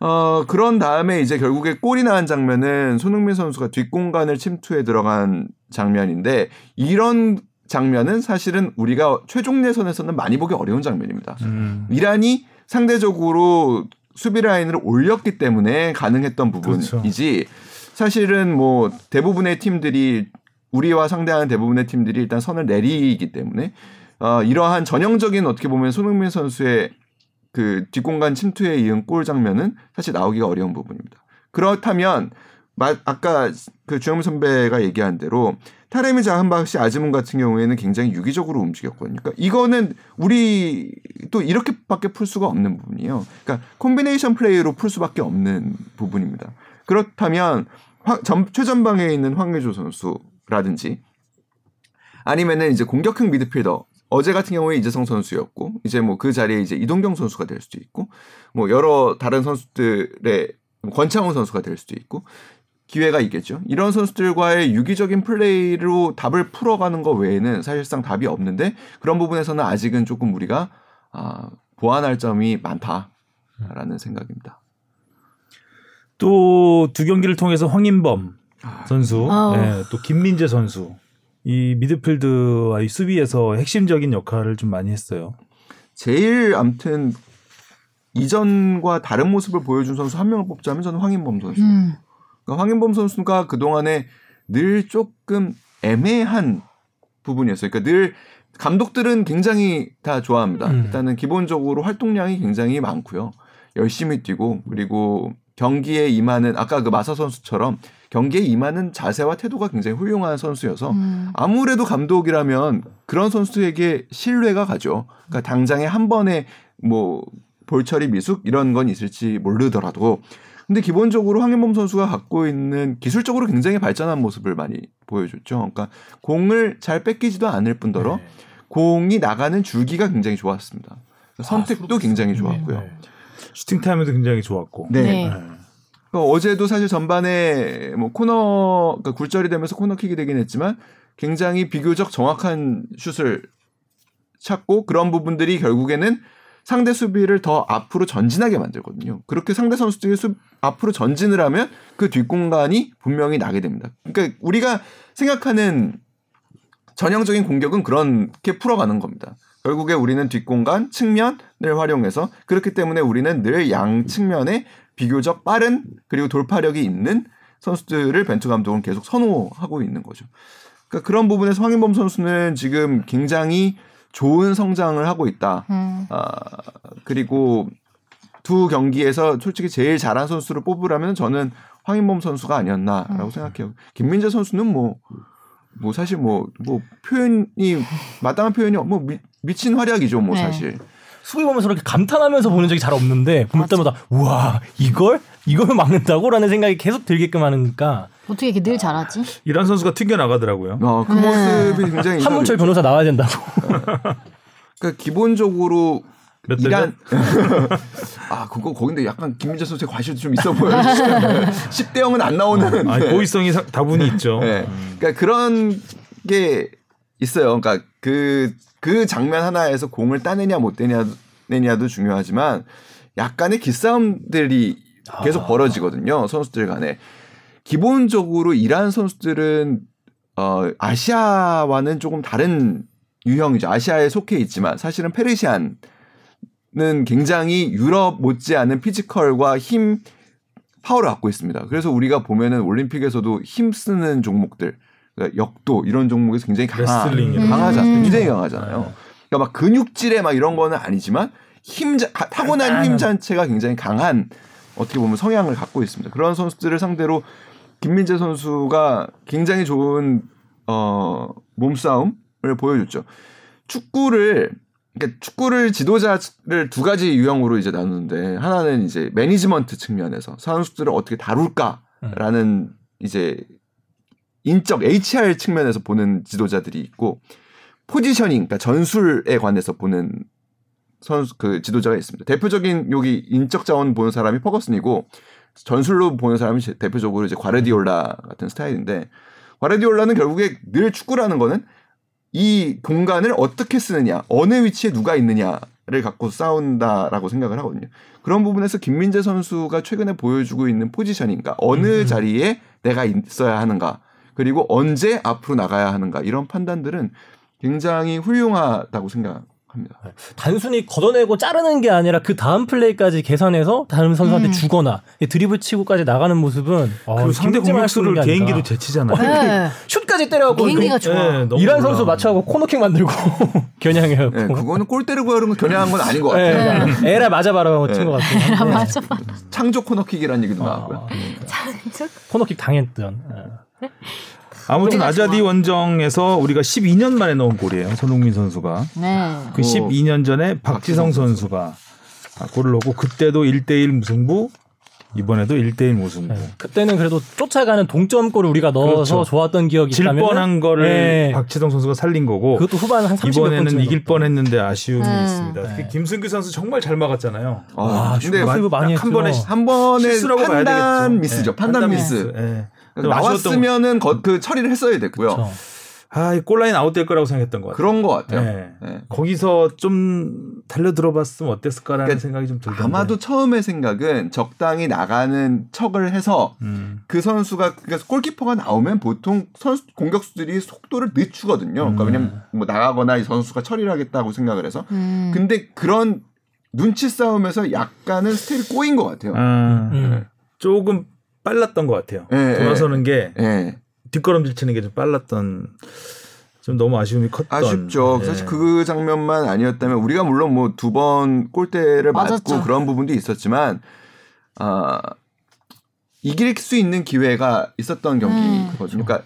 Speaker 4: 어 그런 다음에 이제 결국에 골이 나은 장면은 손흥민 선수가 뒷공간을 침투해 들어간 장면인데 이런 장면은 사실은 우리가 최종 예선에서는 많이 보기 어려운 장면입니다.
Speaker 3: 음.
Speaker 4: 이란이 상대적으로 수비 라인을 올렸기 때문에 가능했던
Speaker 3: 그렇죠.
Speaker 4: 부분이지 사실은 뭐 대부분의 팀들이 우리와 상대하는 대부분의 팀들이 일단 선을 내리기 때문에 어, 이러한 전형적인 어떻게 보면 손흥민 선수의 그 뒷공간 침투에 이은 골 장면은 사실 나오기가 어려운 부분입니다. 그렇다면 마- 아까 그 주영 선배가 얘기한 대로 타레미 자한바시 아즈문 같은 경우에는 굉장히 유기적으로 움직였거든요. 그러니까 이거는 우리 또 이렇게밖에 풀 수가 없는 부분이에요. 그러니까 콤비네이션 플레이로 풀 수밖에 없는 부분입니다. 그렇다면 황- 전- 최전방에 있는 황의조 선수라든지 아니면은 이제 공격형 미드필더 어제 같은 경우에 이재성 선수였고 이제 뭐 그 자리에 이제 이동경 선수가 될 수도 있고 뭐 여러 다른 선수들의 권창훈 선수가 될 수도 있고 기회가 있겠죠. 이런 선수들과의 유기적인 플레이로 답을 풀어가는 것 외에는 사실상 답이 없는데 그런 부분에서는 아직은 조금 우리가 아, 보완할 점이 많다라는 생각입니다.
Speaker 3: 또 두 경기를 통해서 황인범 선수,
Speaker 1: 아우.
Speaker 3: 예, 또 김민재 선수 이 미드필드와 이 수비에서 핵심적인 역할을 좀 많이 했어요.
Speaker 4: 제일 암튼 이전과 다른 모습을 보여준 선수 한 명을 뽑자면 저는 황인범 선수.
Speaker 1: 음.
Speaker 4: 그러니까 황인범 선수가 그 동안에 늘 조금 애매한 부분이었어요. 그러니까 늘 감독들은 굉장히 다 좋아합니다.
Speaker 2: 음.
Speaker 4: 일단은 기본적으로 활동량이 굉장히 많고요. 열심히 뛰고 그리고 경기에 임하는 아까 그 마사 선수처럼 경기에 임하는 자세와 태도가 굉장히 훌륭한 선수여서
Speaker 1: 음.
Speaker 4: 아무래도 감독이라면 그런 선수에게 신뢰가 가죠. 그러니까 당장에 한 번에 뭐 볼처리 미숙 이런 건 있을지 모르더라도 근데 기본적으로 황현범 선수가 갖고 있는 기술적으로 굉장히 발전한 모습을 많이 보여줬죠. 그러니까 공을 잘 뺏기지도 않을 뿐더러
Speaker 3: 네.
Speaker 4: 공이 나가는 줄기가 굉장히 좋았습니다. 선택도 굉장히 좋았고요.
Speaker 2: 네.
Speaker 3: 슈팅 타임도 굉장히 좋았고.
Speaker 4: 네.
Speaker 1: 네.
Speaker 4: 그러니까 어제도 사실 전반에 뭐 코너 그러니까 굴절이 되면서 코너킥이 되긴 했지만 굉장히 비교적 정확한 슛을 찾고 그런 부분들이 결국에는 상대 수비를 더 앞으로 전진하게 만들거든요. 그렇게 상대 선수들이 수, 앞으로 전진을 하면 그 뒷공간이 분명히 나게 됩니다. 그러니까 우리가 생각하는 전형적인 공격은 그렇게 풀어가는 겁니다. 결국에 우리는 뒷공간 측면을 활용해서 그렇기 때문에 우리는 늘 양 측면에 비교적 빠른 그리고 돌파력이 있는 선수들을 벤투 감독은 계속 선호하고 있는 거죠. 그러니까 그런 부분에서 황인범 선수는 지금 굉장히 좋은 성장을 하고 있다.
Speaker 1: 음.
Speaker 4: 아, 그리고 두 경기에서 솔직히 제일 잘한 선수를 뽑으라면 저는 황인범 선수가 아니었나라고 생각해요. 김민재 선수는 뭐, 뭐 사실 뭐, 뭐 표현이, 마땅한 표현이 뭐 미, 미친 활약이죠, 뭐
Speaker 1: 네.
Speaker 4: 사실.
Speaker 2: 수비 보면서 그렇게 감탄하면서 보는 적이 잘 없는데 볼 때마다 우와 이걸 이걸 막는다고라는 생각이 계속 들게끔 하니까
Speaker 1: 어떻게 이렇게 늘 잘하지?
Speaker 3: 이란 선수가 튕겨 나가더라고요.
Speaker 4: 어, 그
Speaker 1: 네.
Speaker 4: 모습이 굉장히.
Speaker 2: 한문철 변호사 나와야 된다고.
Speaker 4: 그러니까 기본적으로
Speaker 3: 몇
Speaker 4: 이란 아 그거 거긴데 약간 김민재 선수의 과실도 좀 있어 보여요. 10대 0은 안 나오는.
Speaker 3: 아니,
Speaker 4: 네.
Speaker 3: 고의성이 사- 다분히 있죠.
Speaker 4: 네. 그러니까 그런 게 있어요. 그러니까 그, 그 장면 하나에서 공을 따내냐 못 따내냐도 중요하지만 약간의 기싸움들이 계속
Speaker 2: 아.
Speaker 4: 벌어지거든요. 선수들 간에. 기본적으로 이란 선수들은 어, 아시아와는 조금 다른 유형이죠. 아시아에 속해 있지만 사실은 Persian은 굉장히 유럽 못지않은 physical과 힘 파워를 갖고 있습니다. 그래서 우리가 보면은 올림픽에서도 힘 쓰는 종목들, 그러니까 역도 이런 종목에서 굉장히 강한,
Speaker 3: 레슬링이나.
Speaker 4: 강하잖아요.
Speaker 1: 음.
Speaker 4: 굉장히 강하잖아요. 그러니까 막 근육질에 막 이런 거는 아니지만 힘, 자- 가- 타고난 힘 자체가 굉장히 강한 어떻게 보면 성향을 갖고 있습니다. 그런 선수들을 상대로 김민재 선수가 굉장히 좋은 어 몸싸움을 보여줬죠. 축구를 그러니까 축구를 지도자를 두 가지 유형으로 이제 나누는데 하나는 이제 매니지먼트 측면에서 선수들을 어떻게 다룰까라는 이제 인적 HR 측면에서 보는 지도자들이 있고 포지셔닝 그러니까 전술에 관해서 보는 선수 그 지도자가 있습니다. 대표적인 여기 인적 자원 보는 사람이 퍼거슨이고 전술로 보는 사람이 제- 대표적으로 이제 과르디올라 같은 스타일인데 과르디올라는 결국에 늘 축구라는 거는 이 공간을 어떻게 쓰느냐, 어느 위치에 누가 있느냐를 갖고 싸운다라고 생각을 하거든요. 그런 부분에서 김민재 선수가 최근에 보여주고 있는 포지셔닝과 어느 자리에 내가 있어야 하는가, 그리고 언제 앞으로 나가야 하는가 이런 판단들은 굉장히 훌륭하다고 생각합니다.
Speaker 2: 단순히 걷어내고 자르는 게 아니라 그 다음 플레이까지 계산해서 다른 선수한테
Speaker 1: 음.
Speaker 2: 주거나 드리블 치고까지 나가는 모습은 어,
Speaker 3: 그리고 상대 공격수를. 개인기로 제치잖아요.
Speaker 1: 네.
Speaker 2: 슛까지 때려갖고
Speaker 1: 개인기가 좋아.
Speaker 3: 네,
Speaker 2: 이란. 선수 맞춰하고 코너킥 만들고 겨냥해갖고
Speaker 4: 네, 그거는 골 때리고 하는 건 겨냥한 건 아닌 것 같아요.
Speaker 2: 네. 에라 맞아봐라 친것 같아요.
Speaker 1: 아, 맞아.
Speaker 4: 창조 코너킥이라는 얘기도 나왔고요.
Speaker 2: 어, 코너킥 당했던. 예.
Speaker 3: 아무튼
Speaker 1: 우리가
Speaker 3: 아자디. 원정에서 우리가 12년 만에 넣은 골이에요. 손흥민 선수가.
Speaker 1: 네.
Speaker 3: 그
Speaker 4: 오.
Speaker 3: 12년 전에 박지성 선수가 아, 골을 넣고 그때도 1대1 무승부 이번에도 1대1 무승부.
Speaker 2: 네. 그때는 그래도 쫓아가는 동점골을 우리가 넣어서
Speaker 3: 그렇죠.
Speaker 2: 좋았던 기억이
Speaker 3: 질
Speaker 2: 있다면
Speaker 3: 뻔한 거를
Speaker 2: 네.
Speaker 3: 박지성 선수가 살린 거고
Speaker 2: 그것도 후반 한 30몇
Speaker 3: 이번에는 이길 뻔했는데 아쉬움이
Speaker 1: 음.
Speaker 3: 있습니다. 특히 김승규 선수 정말 잘 막았잖아요.
Speaker 4: 아, 근데
Speaker 2: 슈퍼 세이브 많이
Speaker 3: 딱한
Speaker 2: 했죠.
Speaker 3: 번에
Speaker 4: 한 번에
Speaker 3: 실수라고 봐야
Speaker 4: 판단
Speaker 3: 되겠죠.
Speaker 4: 미스죠.
Speaker 3: 네,
Speaker 4: 판단, 미스. 나왔으면은 거- 그 처리를 했어야 됐고요.
Speaker 2: 그렇죠.
Speaker 3: 아, 이 골라인 아웃될 거라고 생각했던 것 같아요.
Speaker 4: 그런 것 같아요.
Speaker 3: 네.
Speaker 4: 네.
Speaker 3: 거기서 좀 달려 들어봤으면 어땠을까라는
Speaker 4: 그러니까
Speaker 3: 생각이 좀 들던데.
Speaker 4: 아마도 처음에 생각은 적당히 나가는 척을 해서
Speaker 3: 음.
Speaker 4: 그 선수가 그러니까 골키퍼가 나오면 보통 선수 공격수들이 속도를 늦추거든요. 그러니까
Speaker 3: 음.
Speaker 4: 왜냐면 뭐 나가거나 이 선수가 처리를 하겠다고 생각을 해서.
Speaker 1: 음.
Speaker 4: 근데 그런 눈치 싸움에서 약간은 스테이 꼬인 것 같아요.
Speaker 3: 아,
Speaker 2: 음.
Speaker 3: 조금 빨랐던 것 같아요.
Speaker 4: 예,
Speaker 3: 돌아서는 게
Speaker 4: 예.
Speaker 3: 뒷걸음질 치는 게 좀 빨랐던 좀 너무 아쉬움이 컸던
Speaker 4: 아쉽죠.
Speaker 3: 예.
Speaker 4: 사실 그 장면만 아니었다면 우리가 물론 뭐 두 번 골대를 맞고
Speaker 1: 맞았죠.
Speaker 4: 그런 부분도 있었지만 아 이길 수 있는 기회가 있었던 경기거든요. 그러니까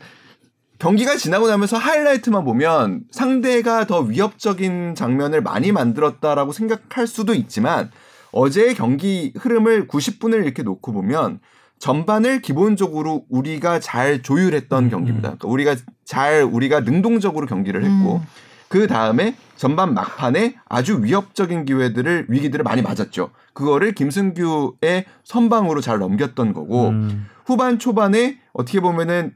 Speaker 4: 경기가 지나고 나면서 하이라이트만 보면 상대가 더 위협적인 장면을 많이 만들었다라고 생각할 수도 있지만 어제의 경기 흐름을 90분을 이렇게 놓고 보면 전반을 기본적으로 우리가 잘 조율했던 경기입니다. 그러니까 우리가 잘 우리가 능동적으로 경기를 했고
Speaker 1: 음.
Speaker 4: 그 다음에 전반 막판에 아주 위협적인 기회들을 위기들을 많이 맞았죠. 그거를 김승규의 선방으로 잘 넘겼던 거고
Speaker 3: 음.
Speaker 4: 후반 초반에 어떻게 보면은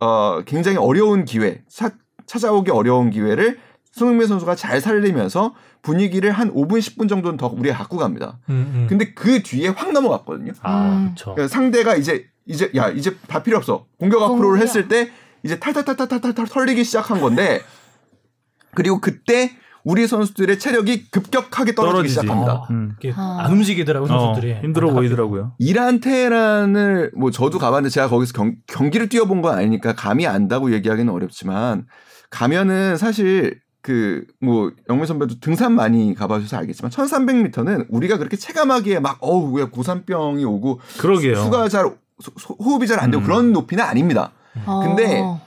Speaker 4: 어 굉장히 어려운 기회 차, 찾아오기 어려운 기회를 손흥민 선수가 잘 살리면서 분위기를 한 5분 10분 정도는 더 우리가 갖고 갑니다.
Speaker 2: 음, 음.
Speaker 4: 근데 그 뒤에 확 넘어갔거든요.
Speaker 2: 아,
Speaker 1: 음.
Speaker 4: 그러니까 상대가 이제 이제 야 이제 다 필요 없어 공격 앞으로를
Speaker 1: 공격.
Speaker 4: 했을 때 이제 탈탈탈탈탈탈 털리기 시작한 건데 그리고 그때 우리 선수들의 체력이 급격하게 떨어지기
Speaker 3: 떨어지지.
Speaker 4: 시작합니다.
Speaker 2: 아,
Speaker 3: 음.
Speaker 1: 아.
Speaker 2: 안 움직이더라고
Speaker 3: 어,
Speaker 2: 선수들이
Speaker 3: 힘들어
Speaker 2: 안타깝게도.
Speaker 3: 보이더라고요.
Speaker 4: 이란 테란을 뭐 저도 가봤는데 제가 거기서 경, 경기를 뛰어본 건 아니니까 감이 안다고 얘기하기는 어렵지만 가면은 사실 그 뭐 영민 선배도 등산 많이 가봐주셔서 알겠지만 1300m는 우리가 그렇게 체감하기에 막 어우 왜 고산병이 오고
Speaker 3: 그러게요.
Speaker 4: 수가 잘 소- 호흡이 잘 안 되고
Speaker 3: 음.
Speaker 4: 그런 높이는 아닙니다. 근데
Speaker 1: 어.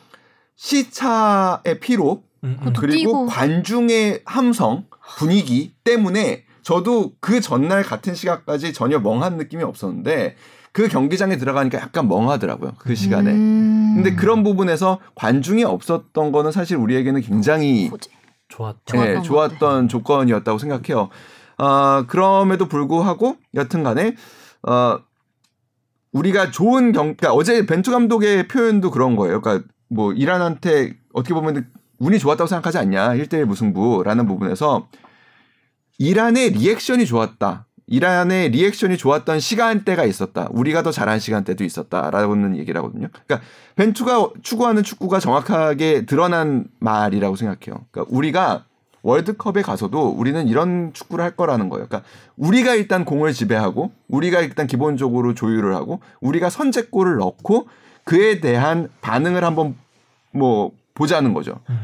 Speaker 4: 시차의 피로
Speaker 2: 음, 음.
Speaker 4: 그리고. 관중의 함성 분위기 때문에 저도 그 전날 같은 시각까지 전혀 멍한 느낌이 없었는데 그 경기장에 들어가니까 약간 멍하더라고요 그 시간에.
Speaker 1: 음.
Speaker 4: 근데 그런 부분에서 관중이 없었던 거는 사실 우리에게는 굉장히
Speaker 1: 호재. 좋았던
Speaker 4: 예,
Speaker 1: 것
Speaker 4: 좋았던 조건이었다고 생각해요. 어, 그럼에도 불구하고 여튼간에 어, 우리가 좋은 경, 그러니까 어제 벤투 감독의 표현도 그런 거예요. 그러니까 뭐 이란한테 어떻게 보면 운이 좋았다고 생각하지 않냐 1대1 무승부라는 부분에서 이란의 리액션이 좋았다. 이란의 리액션이 좋았던 시간대가 있었다. 우리가 더 잘한 시간대도 있었다라고는 얘기를 하거든요. 그러니까 벤투가 추구하는 축구가 정확하게 드러난 말이라고 생각해요. 그러니까 우리가 월드컵에 가서도 우리는 이런 축구를 할 거라는 거예요. 그러니까 우리가 일단 공을 지배하고 우리가 일단 기본적으로 조율을 하고 우리가 선제골을 넣고 그에 대한 반응을 한번 뭐 보자는 거죠.
Speaker 2: 음.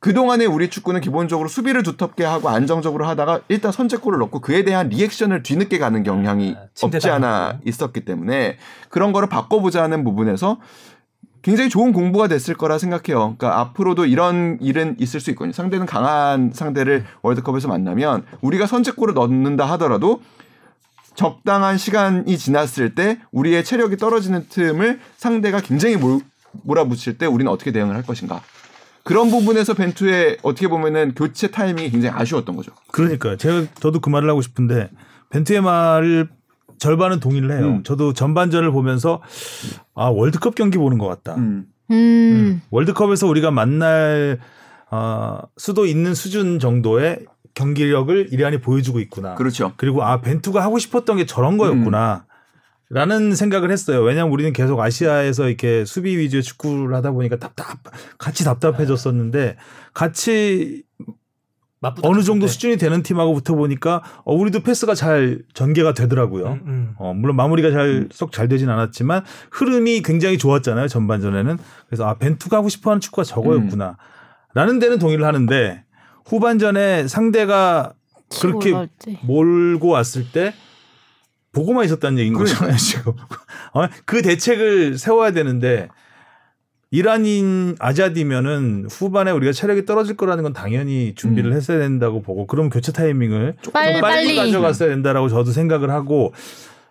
Speaker 4: 그동안에 우리 축구는 기본적으로 수비를 두텁게 하고 안정적으로 하다가 일단 선제골을 넣고 그에 대한 리액션을 뒤늦게 가는 경향이
Speaker 2: 아,
Speaker 4: 없지 않아. 있었기 때문에 그런 거를 바꿔보자는 부분에서 굉장히 좋은 공부가 됐을 거라 생각해요. 그러니까 앞으로도 이런 일은 있을 수 있거든요. 상대는 강한 상대를 월드컵에서 만나면 우리가 선제골을 넣는다 하더라도 적당한 시간이 지났을 때 우리의 체력이 떨어지는 틈을 상대가 굉장히 몰, 몰아붙일 때 우리는 어떻게 대응을 할 것인가. 그런 부분에서 벤투의 어떻게 보면은 교체 타이밍이 굉장히 아쉬웠던 거죠.
Speaker 3: 그러니까 제가 저도 그 말을 하고 싶은데 벤투의 말을 절반은 동의를 해요.
Speaker 4: 음.
Speaker 3: 저도 전반전을 보면서 아 월드컵 경기 보는 것 같다.
Speaker 4: 음.
Speaker 1: 음.
Speaker 3: 월드컵에서 우리가 만날 어, 수도 있는 수준 정도의 경기력을 이란이 보여주고 있구나.
Speaker 4: 그렇죠.
Speaker 3: 그리고 아 벤투가 하고 싶었던 게 저런 거였구나. 라는 생각을 했어요. 왜냐하면 우리는 계속 아시아에서 이렇게 수비 위주의 축구를 하다 보니까 답답, 같이 답답해졌었는데 같이 어느 정도 수준이 되는 팀하고 붙어 보니까 어, 우리도 패스가 잘 전개가 되더라고요.
Speaker 2: 음, 음.
Speaker 3: 어, 물론 마무리가 잘 썩잘 되진 않았지만 흐름이 굉장히 좋았잖아요. 전반전에는. 그래서 아, 벤투가 하고 싶어 하는 축구가 저거였구나. 라는 데는 동의를 하는데 후반전에 상대가 그렇게
Speaker 1: 올라올지.
Speaker 3: 몰고 왔을 때 보고만 있었다는 얘기인 거잖아요, 지금. 어, 그 대책을 세워야 되는데 이란인 아자디면은 후반에 우리가 체력이 떨어질 거라는 건 당연히 준비를
Speaker 4: 음.
Speaker 3: 했어야 된다고 보고 그럼 교체 타이밍을 조금
Speaker 1: 빨리,
Speaker 3: 빨리,
Speaker 1: 빨리.
Speaker 3: 가져갔어야 된다라고 저도 생각을 하고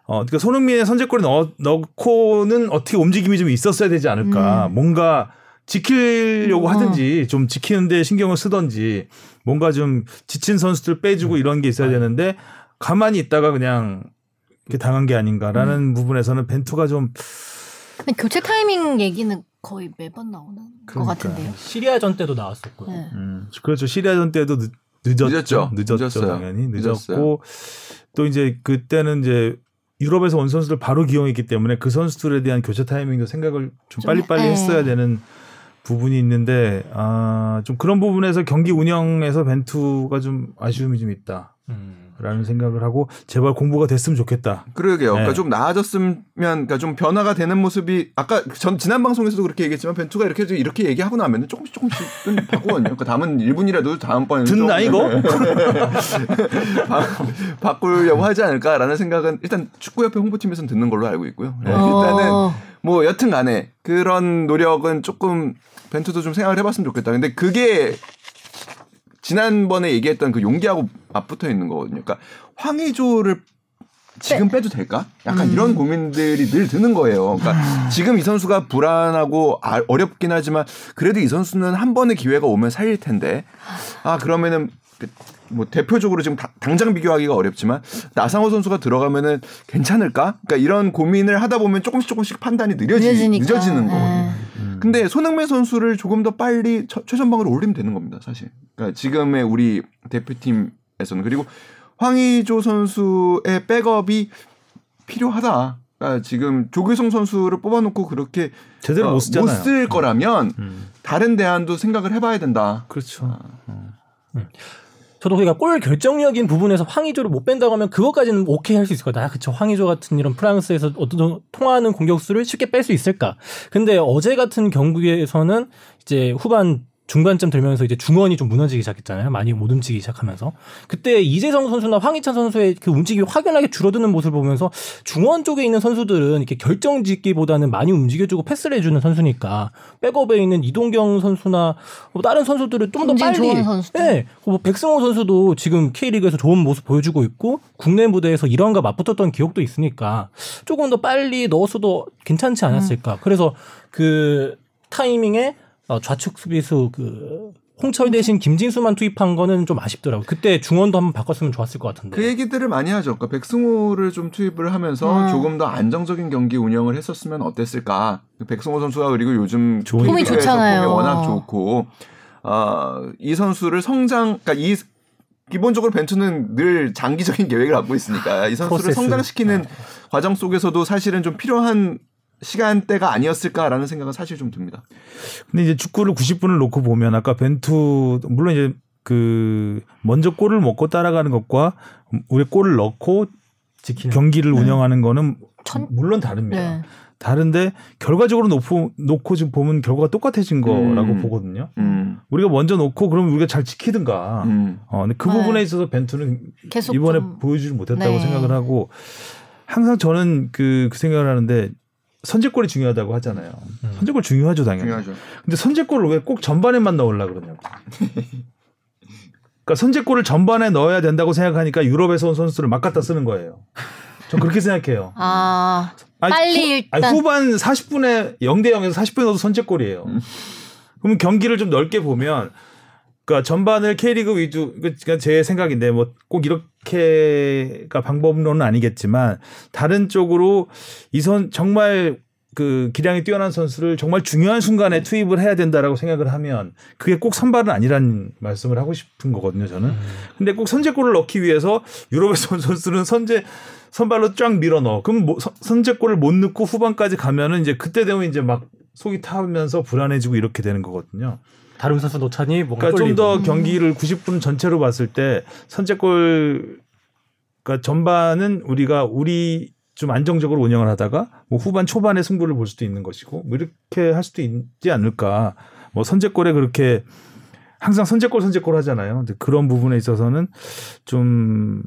Speaker 3: 어, 그러니까 손흥민의 선제골에 넣, 넣고는 어떻게 움직임이 좀 있었어야 되지 않을까.
Speaker 1: 음.
Speaker 3: 뭔가 지키려고
Speaker 1: 음.
Speaker 3: 하든지 좀 지키는데 신경을 쓰든지 뭔가 좀 지친 선수들 빼주고 이런 게 있어야 되는데 가만히 있다가 그냥 당한 게 아닌가라는 부분에서는 벤투가 좀
Speaker 1: 근데 교체 타이밍 얘기는 거의 매번 나오는 것
Speaker 3: 그러니까.
Speaker 1: 같은데요.
Speaker 2: 시리아전 때도 나왔었고요.
Speaker 1: 네.
Speaker 3: 음, 그렇죠. 시리아전 때도 늦, 늦었죠.
Speaker 4: 늦었죠.
Speaker 3: 늦었죠.
Speaker 4: 늦었어요.
Speaker 3: 당연히 늦었고
Speaker 4: 늦었어요.
Speaker 3: 또 이제 그때는 이제 유럽에서 온 선수들 바로 기용했기 때문에 그 선수들에 대한 교체 타이밍도 생각을 좀
Speaker 1: 좀
Speaker 3: 빨리빨리
Speaker 1: 해-
Speaker 3: 했어야 되는 부분이 있는데 아, 좀 그런 부분에서 경기 운영에서 벤투가 좀 아쉬움이 좀 있다.
Speaker 2: 음.
Speaker 3: 라는 생각을 하고 제발 공부가 됐으면 좋겠다.
Speaker 4: 그러게요. 그러니까
Speaker 3: 네.
Speaker 4: 좀 나아졌으면, 그러니까 좀 변화가 되는 모습이 아까 전 지난 방송에서도 그렇게 얘기했지만 벤투가 이렇게 해서 이렇게 얘기하고 나면 조금씩 조금씩은 바꾸거든요. 그러니까 다음은 1분이라도 다음번에는
Speaker 3: 듣나,
Speaker 4: 좀
Speaker 3: 이거?
Speaker 4: 바, 바꾸려고 하지 않을까라는 생각은 일단 축구협회 홍보팀에서는 듣는 걸로 알고 있고요. 네, 일단은
Speaker 1: 어.
Speaker 4: 뭐 여튼 간에 그런 노력은 조금 벤투도 좀 생각을 해봤으면 좋겠다. 근데 그게 지난번에 얘기했던 그 용기하고 맞붙어 있는 거거든요. 그러니까 황의조를 지금 빼도 될까? 약간 이런 고민들이 늘 드는 거예요. 그러니까 지금 이 선수가 불안하고 아- 어렵긴 하지만 그래도 이 선수는 한 번의 기회가 오면 살릴 텐데 아 그러면은 그뭐 대표적으로 지금 다- 당장 비교하기가 어렵지만 나상호 선수가 들어가면은 괜찮을까? 그러니까 이런 고민을 하다 보면 조금씩 조금씩 판단이 느려지,
Speaker 1: 늦어지니까.
Speaker 4: 늦어지는 거거든요.
Speaker 1: 네.
Speaker 4: 근데 손흥민 선수를 조금 더 빨리 처- 최전방으로 올리면 되는 겁니다, 사실. 그러니까 지금의 우리 대표팀에서는 그리고 황의조 선수의 백업이 필요하다. 그러니까 지금 조규성 선수를 뽑아놓고 그렇게
Speaker 3: 제대로
Speaker 4: 어,
Speaker 3: 못 쓰잖아요.
Speaker 4: 쓸 거라면
Speaker 3: 음.
Speaker 4: 다른 대안도 생각을 해봐야 된다.
Speaker 3: 그렇죠.
Speaker 2: 저도 그러니까 골 결정력인 부분에서 황의조를 못 뺀다고 하면 그것까지는 오케이 할 수 있을 거다. 아, 그쵸. 황의조 같은 이런 프랑스에서 어떤 통하는 공격수를 쉽게 뺄 수 있을까. 근데 어제 같은 경기에서는 이제 후반 중반쯤 들면서 이제 중원이 좀 무너지기 시작했잖아요. 많이 못 움직이기 시작하면서. 그때 이재성 선수나 황희찬 선수의 그 움직임이 확연하게 줄어드는 모습을 보면서 중원 쪽에 있는 선수들은 이렇게 결정 짓기보다는 많이 움직여주고 패스를 해주는 선수니까 백업에 있는 이동경 선수나 뭐 다른 선수들은 좀 더 빨리. 네, 뭐 백승호 선수도 지금 K리그에서 좋은 모습 보여주고 있고 국내 무대에서 이런과 맞붙었던 기억도 있으니까 조금 더 빨리 넣었어도 괜찮지 않았을까. 그래서 그 타이밍에 어, 좌측 수비수 그 홍철 대신 김진수만 투입한 거는 좀 아쉽더라고요. 그때 중원도 한번 바꿨으면 좋았을 것 같은데.
Speaker 4: 그 얘기들을 많이 하죠. 그러니까 백승호를 좀 투입을 하면서
Speaker 1: 음.
Speaker 4: 조금 더 안정적인 경기 운영을 했었으면 어땠을까. 그 백승호 선수가 그리고 요즘
Speaker 3: 좋은
Speaker 1: 폼이 좋잖아요.
Speaker 4: 폼이 워낙 좋고 아, 이 선수를 성장 그러니까 이 기본적으로 벤투는 늘 장기적인 계획을 갖고 있으니까 이 선수를
Speaker 2: 프로세스.
Speaker 4: 성장시키는 과정 속에서도 사실은 좀 필요한 시간대가 아니었을까라는 생각은 사실 좀 듭니다.
Speaker 3: 근데 이제 축구를 90분을 놓고 보면 아까 벤투 물론 이제 그 먼저 골을 먹고 따라가는 것과 우리 골을 넣고
Speaker 2: 지키는.
Speaker 3: 경기를 운영하는 거는
Speaker 1: 천-
Speaker 3: 물론 다릅니다.
Speaker 1: 네.
Speaker 3: 다른데 결과적으로 놓고, 놓고 지금 보면 결과가 똑같아진 거라고
Speaker 4: 음.
Speaker 3: 보거든요.
Speaker 4: 음.
Speaker 3: 우리가 먼저 놓고 그러면 우리가 잘 지키든가.
Speaker 4: 음.
Speaker 3: 어, 근데 그
Speaker 1: 네.
Speaker 3: 부분에 있어서 벤투는
Speaker 1: 계속
Speaker 3: 이번에
Speaker 1: 좀-
Speaker 3: 보여주지 못했다고
Speaker 1: 네.
Speaker 3: 생각을 하고 항상 저는 그, 그 생각을 하는데 선제골이 중요하다고 하잖아요.
Speaker 2: 음.
Speaker 3: 선제골 중요하죠, 당연히.
Speaker 4: 중요하죠.
Speaker 3: 근데 선제골을 왜 꼭 전반에만 넣으려 그러냐고. 그러니까 선제골을 전반에 넣어야 된다고 생각하니까 유럽에서 온 선수를 막 갖다 쓰는 거예요. 전 그렇게 생각해요.
Speaker 1: 아
Speaker 3: 아니,
Speaker 1: 빨리
Speaker 3: 후,
Speaker 1: 일단
Speaker 3: 아니, 후반 40분에 0대 0에서 40분에 넣어도 선제골이에요. 그러면 경기를 좀 넓게 보면 그러니까 전반을 K리그 위주 그러니까 제 생각인데 뭐 꼭 이렇게 가 방법론은 아니겠지만 다른 쪽으로 이 선 정말 그 기량이 뛰어난 선수를 정말 중요한 순간에 투입을 해야 된다라고 생각을 하면 그게 꼭 선발은 아니라는 말씀을 하고 싶은 거거든요, 저는. 근데 꼭 선제골을 넣기 위해서 유럽에서 온 선수는 선제 선발로 쫙 밀어 넣어. 그럼 뭐 선- 선제골을 못 넣고 후반까지 가면은 이제 그때 되면 이제 막 속이 타면서 불안해지고 이렇게 되는 거거든요.
Speaker 2: 다른 선수 놓자니 뭔가
Speaker 3: 그러니까 좀. 더 경기를 90분 전체로 봤을 때 선제골 그러니까 전반은 우리가 우리 좀 안정적으로 운영을 하다가 뭐 후반 초반에 승부를 볼 수도 있는 것이고 뭐 이렇게 할 수도 있지 않을까. 뭐 선제골에 그렇게 항상 선제골 선제골 하잖아요. 근데 그런 부분에 있어서는 좀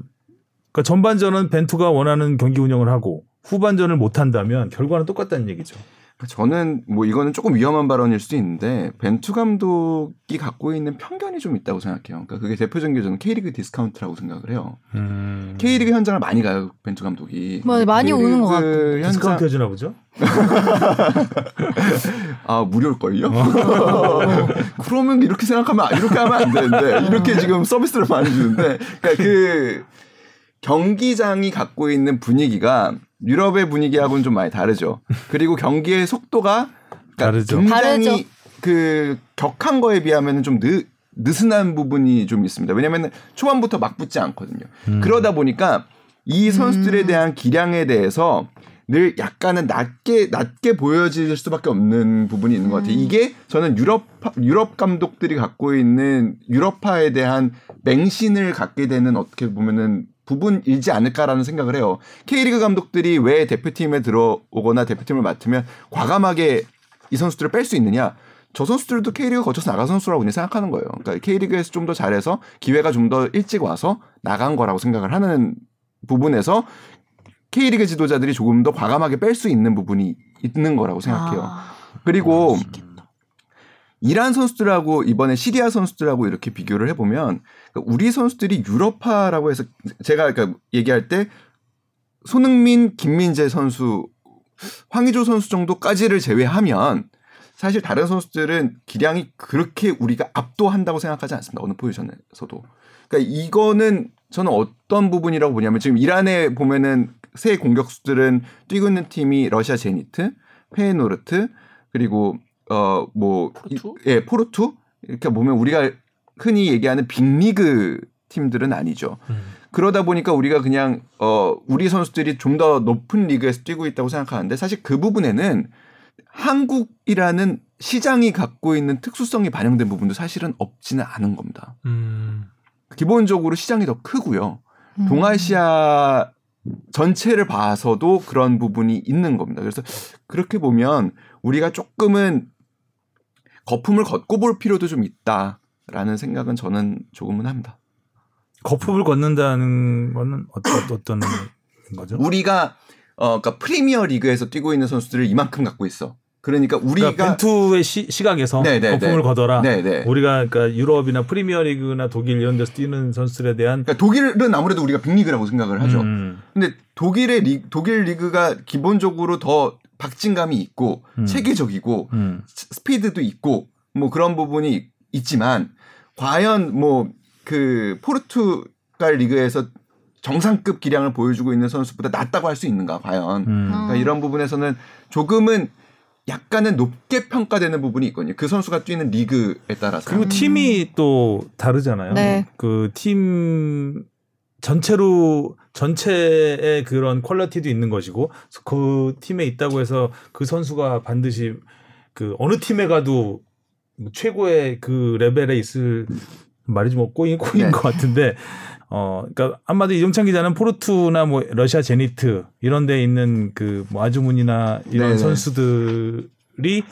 Speaker 3: 그러니까 전반전은 벤투가 원하는 경기 운영을 하고 후반전을 못 한다면 결과는 똑같다는 얘기죠.
Speaker 4: 저는 뭐 이거는 조금 위험한 발언일 수도 있는데 벤투 감독이 갖고 있는 편견이 좀 있다고 생각해요. 그러니까 그게 대표적인 게 저는 K리그 디스카운트라고 생각을 해요.
Speaker 3: 음.
Speaker 4: K리그 현장을 많이 가요 벤투 감독이.
Speaker 1: 맞아요. 많이 오는 것 같아요.
Speaker 4: 현장
Speaker 3: 디스카운트 해주나 보죠?
Speaker 4: 아 무료일걸요? 그러면 이렇게 생각하면 아, 이렇게 하면 안 되는데 이렇게 지금 서비스를 많이 주는데 그러니까 그 경기장이 갖고 있는 분위기가 유럽의 분위기하고는 좀 많이 다르죠. 그리고 경기의 속도가 그러니까
Speaker 3: 다르죠.
Speaker 4: 굉장히
Speaker 1: 다르죠.
Speaker 4: 그 격한 거에 비하면 좀 느, 느슨한 부분이 좀 있습니다. 왜냐하면 초반부터 막 붙지 않거든요. 그러다 보니까 이 선수들에 대한 기량에 대해서 늘 약간은 낮게 낮게 보여질 수밖에 없는 부분이 있는 것 같아요. 이게 저는 유럽 유럽 감독들이 갖고 있는 유럽파에 대한 맹신을 갖게 되는 어떻게 보면은 부분이지 않을까라는 생각을 해요. K리그 감독들이 왜 대표팀에 들어오거나 대표팀을 맡으면 과감하게 이 선수들을 뺄 수 있느냐? 저 선수들도 K리그 거쳐서 나간 선수라고 그냥 생각하는 거예요. 그러니까 K리그에서 좀 더 잘해서 기회가 좀 더 일찍 와서 나간 거라고 생각을 하는 부분에서 K리그 지도자들이 조금 더 과감하게 뺄 수 있는 부분이 있는 거라고 생각해요.
Speaker 1: 아,
Speaker 4: 그리고 이란 선수들하고 이번에 시리아 선수들하고 이렇게 비교를 해보면 그러니까 우리 선수들이 유럽파라고 해서 제가 그러니까 얘기할 때 손흥민, 김민재 선수, 황의조 선수 정도까지를 제외하면 사실 다른 선수들은 기량이 그렇게 우리가 압도한다고 생각하지 않습니다. 어느 포지션에서도. 그러니까 이거는 저는 어떤 부분이라고 보냐면 지금 이란에 보면은 새 공격수들은 뛰고 있는 팀이 러시아 제니트, 페이노르트 그리고 어뭐
Speaker 2: 포르투?
Speaker 4: 예, 포르투 이렇게 보면 우리가 흔히 얘기하는 빅리그 팀들은 아니죠.
Speaker 2: 음.
Speaker 4: 그러다 보니까 우리가 그냥 어 우리 선수들이 좀 더 높은 리그에서 뛰고 있다고 생각하는데 사실 그 부분에는 한국이라는 시장이 갖고 있는 특수성이 반영된 부분도 사실은 없지는 않은 겁니다.
Speaker 2: 음.
Speaker 4: 기본적으로 시장이 더 크고요.
Speaker 1: 음.
Speaker 4: 동아시아 전체를 봐서도 그런 부분이 있는 겁니다. 그래서 그렇게 보면 우리가 조금은 거품을 걷고 볼 필요도 좀 있다라는 생각은 저는 조금은 합니다.
Speaker 3: 거품을 걷는다는 거는 어떤 어떤 거죠?
Speaker 4: 우리가 어 그러니까 프리미어 리그에서 뛰고 있는 선수들을 이만큼 갖고 있어. 그러니까 우리가
Speaker 3: 그러니까 벤투의 시, 시각에서
Speaker 4: 네, 네,
Speaker 3: 거품을
Speaker 4: 네.
Speaker 3: 걷어라.
Speaker 4: 네, 네.
Speaker 3: 우리가 그러니까 유럽이나 프리미어리그나 독일 이런 데서 뛰는 선수들에 대한
Speaker 4: 그러니까 독일은 아무래도 우리가 빅리그라고 생각을 하죠.
Speaker 3: 음,
Speaker 4: 근데 독일의 리, 독일 리그가 기본적으로 더 박진감이 있고
Speaker 3: 음.
Speaker 4: 체계적이고
Speaker 3: 음.
Speaker 4: 스- 스피드도 있고 뭐 그런 부분이 있지만 과연 뭐 그 포르투갈 리그에서 정상급 기량을 보여주고 있는 선수보다 낫다고 할 수 있는가 과연
Speaker 3: 음.
Speaker 4: 그러니까 이런 부분에서는 조금은 약간은 높게 평가되는 부분이 있거든요. 그 선수가 뛰는 리그에 따라서.
Speaker 3: 그리고 팀이 또 다르잖아요.
Speaker 1: 네.
Speaker 3: 그 팀 전체로 전체의 그런 퀄리티도 있는 것이고 그 팀에 있다고 해서 그 선수가 반드시 그 어느 팀에 가도 뭐 최고의 그 레벨에 있을 말이 좀 꼬인 꼬인
Speaker 4: 네.
Speaker 3: 것 같은데 어 그러니까 한마디 이정찬 기자는 포르투나 뭐 러시아 제니트 이런 데 있는 그뭐 아즈문이나 이런
Speaker 4: 네네.
Speaker 3: 선수들이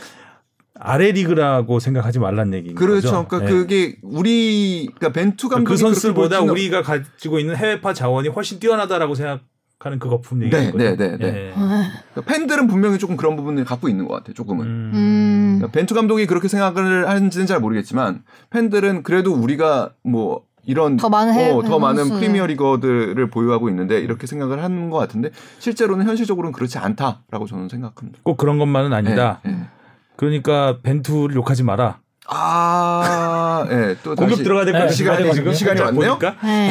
Speaker 3: 아래 리그라고 생각하지 말란 얘기인
Speaker 4: 그렇죠.
Speaker 3: 거죠.
Speaker 4: 그러니까
Speaker 3: 네.
Speaker 4: 그게 우리 그러니까 벤투 감독이
Speaker 3: 그 선수보다 우리가 가지고 있는 해외파 자원이 훨씬 뛰어나다라고 생각하는 그 거품 얘기인
Speaker 4: 네,
Speaker 3: 거죠.
Speaker 4: 네, 네, 네.
Speaker 3: 예.
Speaker 4: 그러니까 팬들은 분명히 조금 그런 부분을 갖고 있는 것 같아요. 조금은.
Speaker 3: 음.
Speaker 1: 음.
Speaker 4: 그러니까 벤투 감독이 그렇게 생각을 하는지는 잘 모르겠지만 팬들은 그래도 우리가 뭐 이런
Speaker 1: 더 많은 해외
Speaker 4: 어, 더 많은
Speaker 1: 선수.
Speaker 4: 프리미어 리거들을 보유하고 있는데 이렇게 생각을 하는 것 같은데 실제로는 현실적으로는 그렇지 않다라고 저는 생각합니다.
Speaker 3: 꼭 그런 것만은 아니다.
Speaker 4: 예, 예.
Speaker 3: 그러니까 벤투를 욕하지 마라.
Speaker 4: 아, 예, 또
Speaker 3: 공격
Speaker 4: 다시
Speaker 3: 들어가야 될것
Speaker 2: 네,
Speaker 4: 시간이
Speaker 3: 지금
Speaker 4: 시간이 왔네요.
Speaker 3: 보니까.
Speaker 1: 네.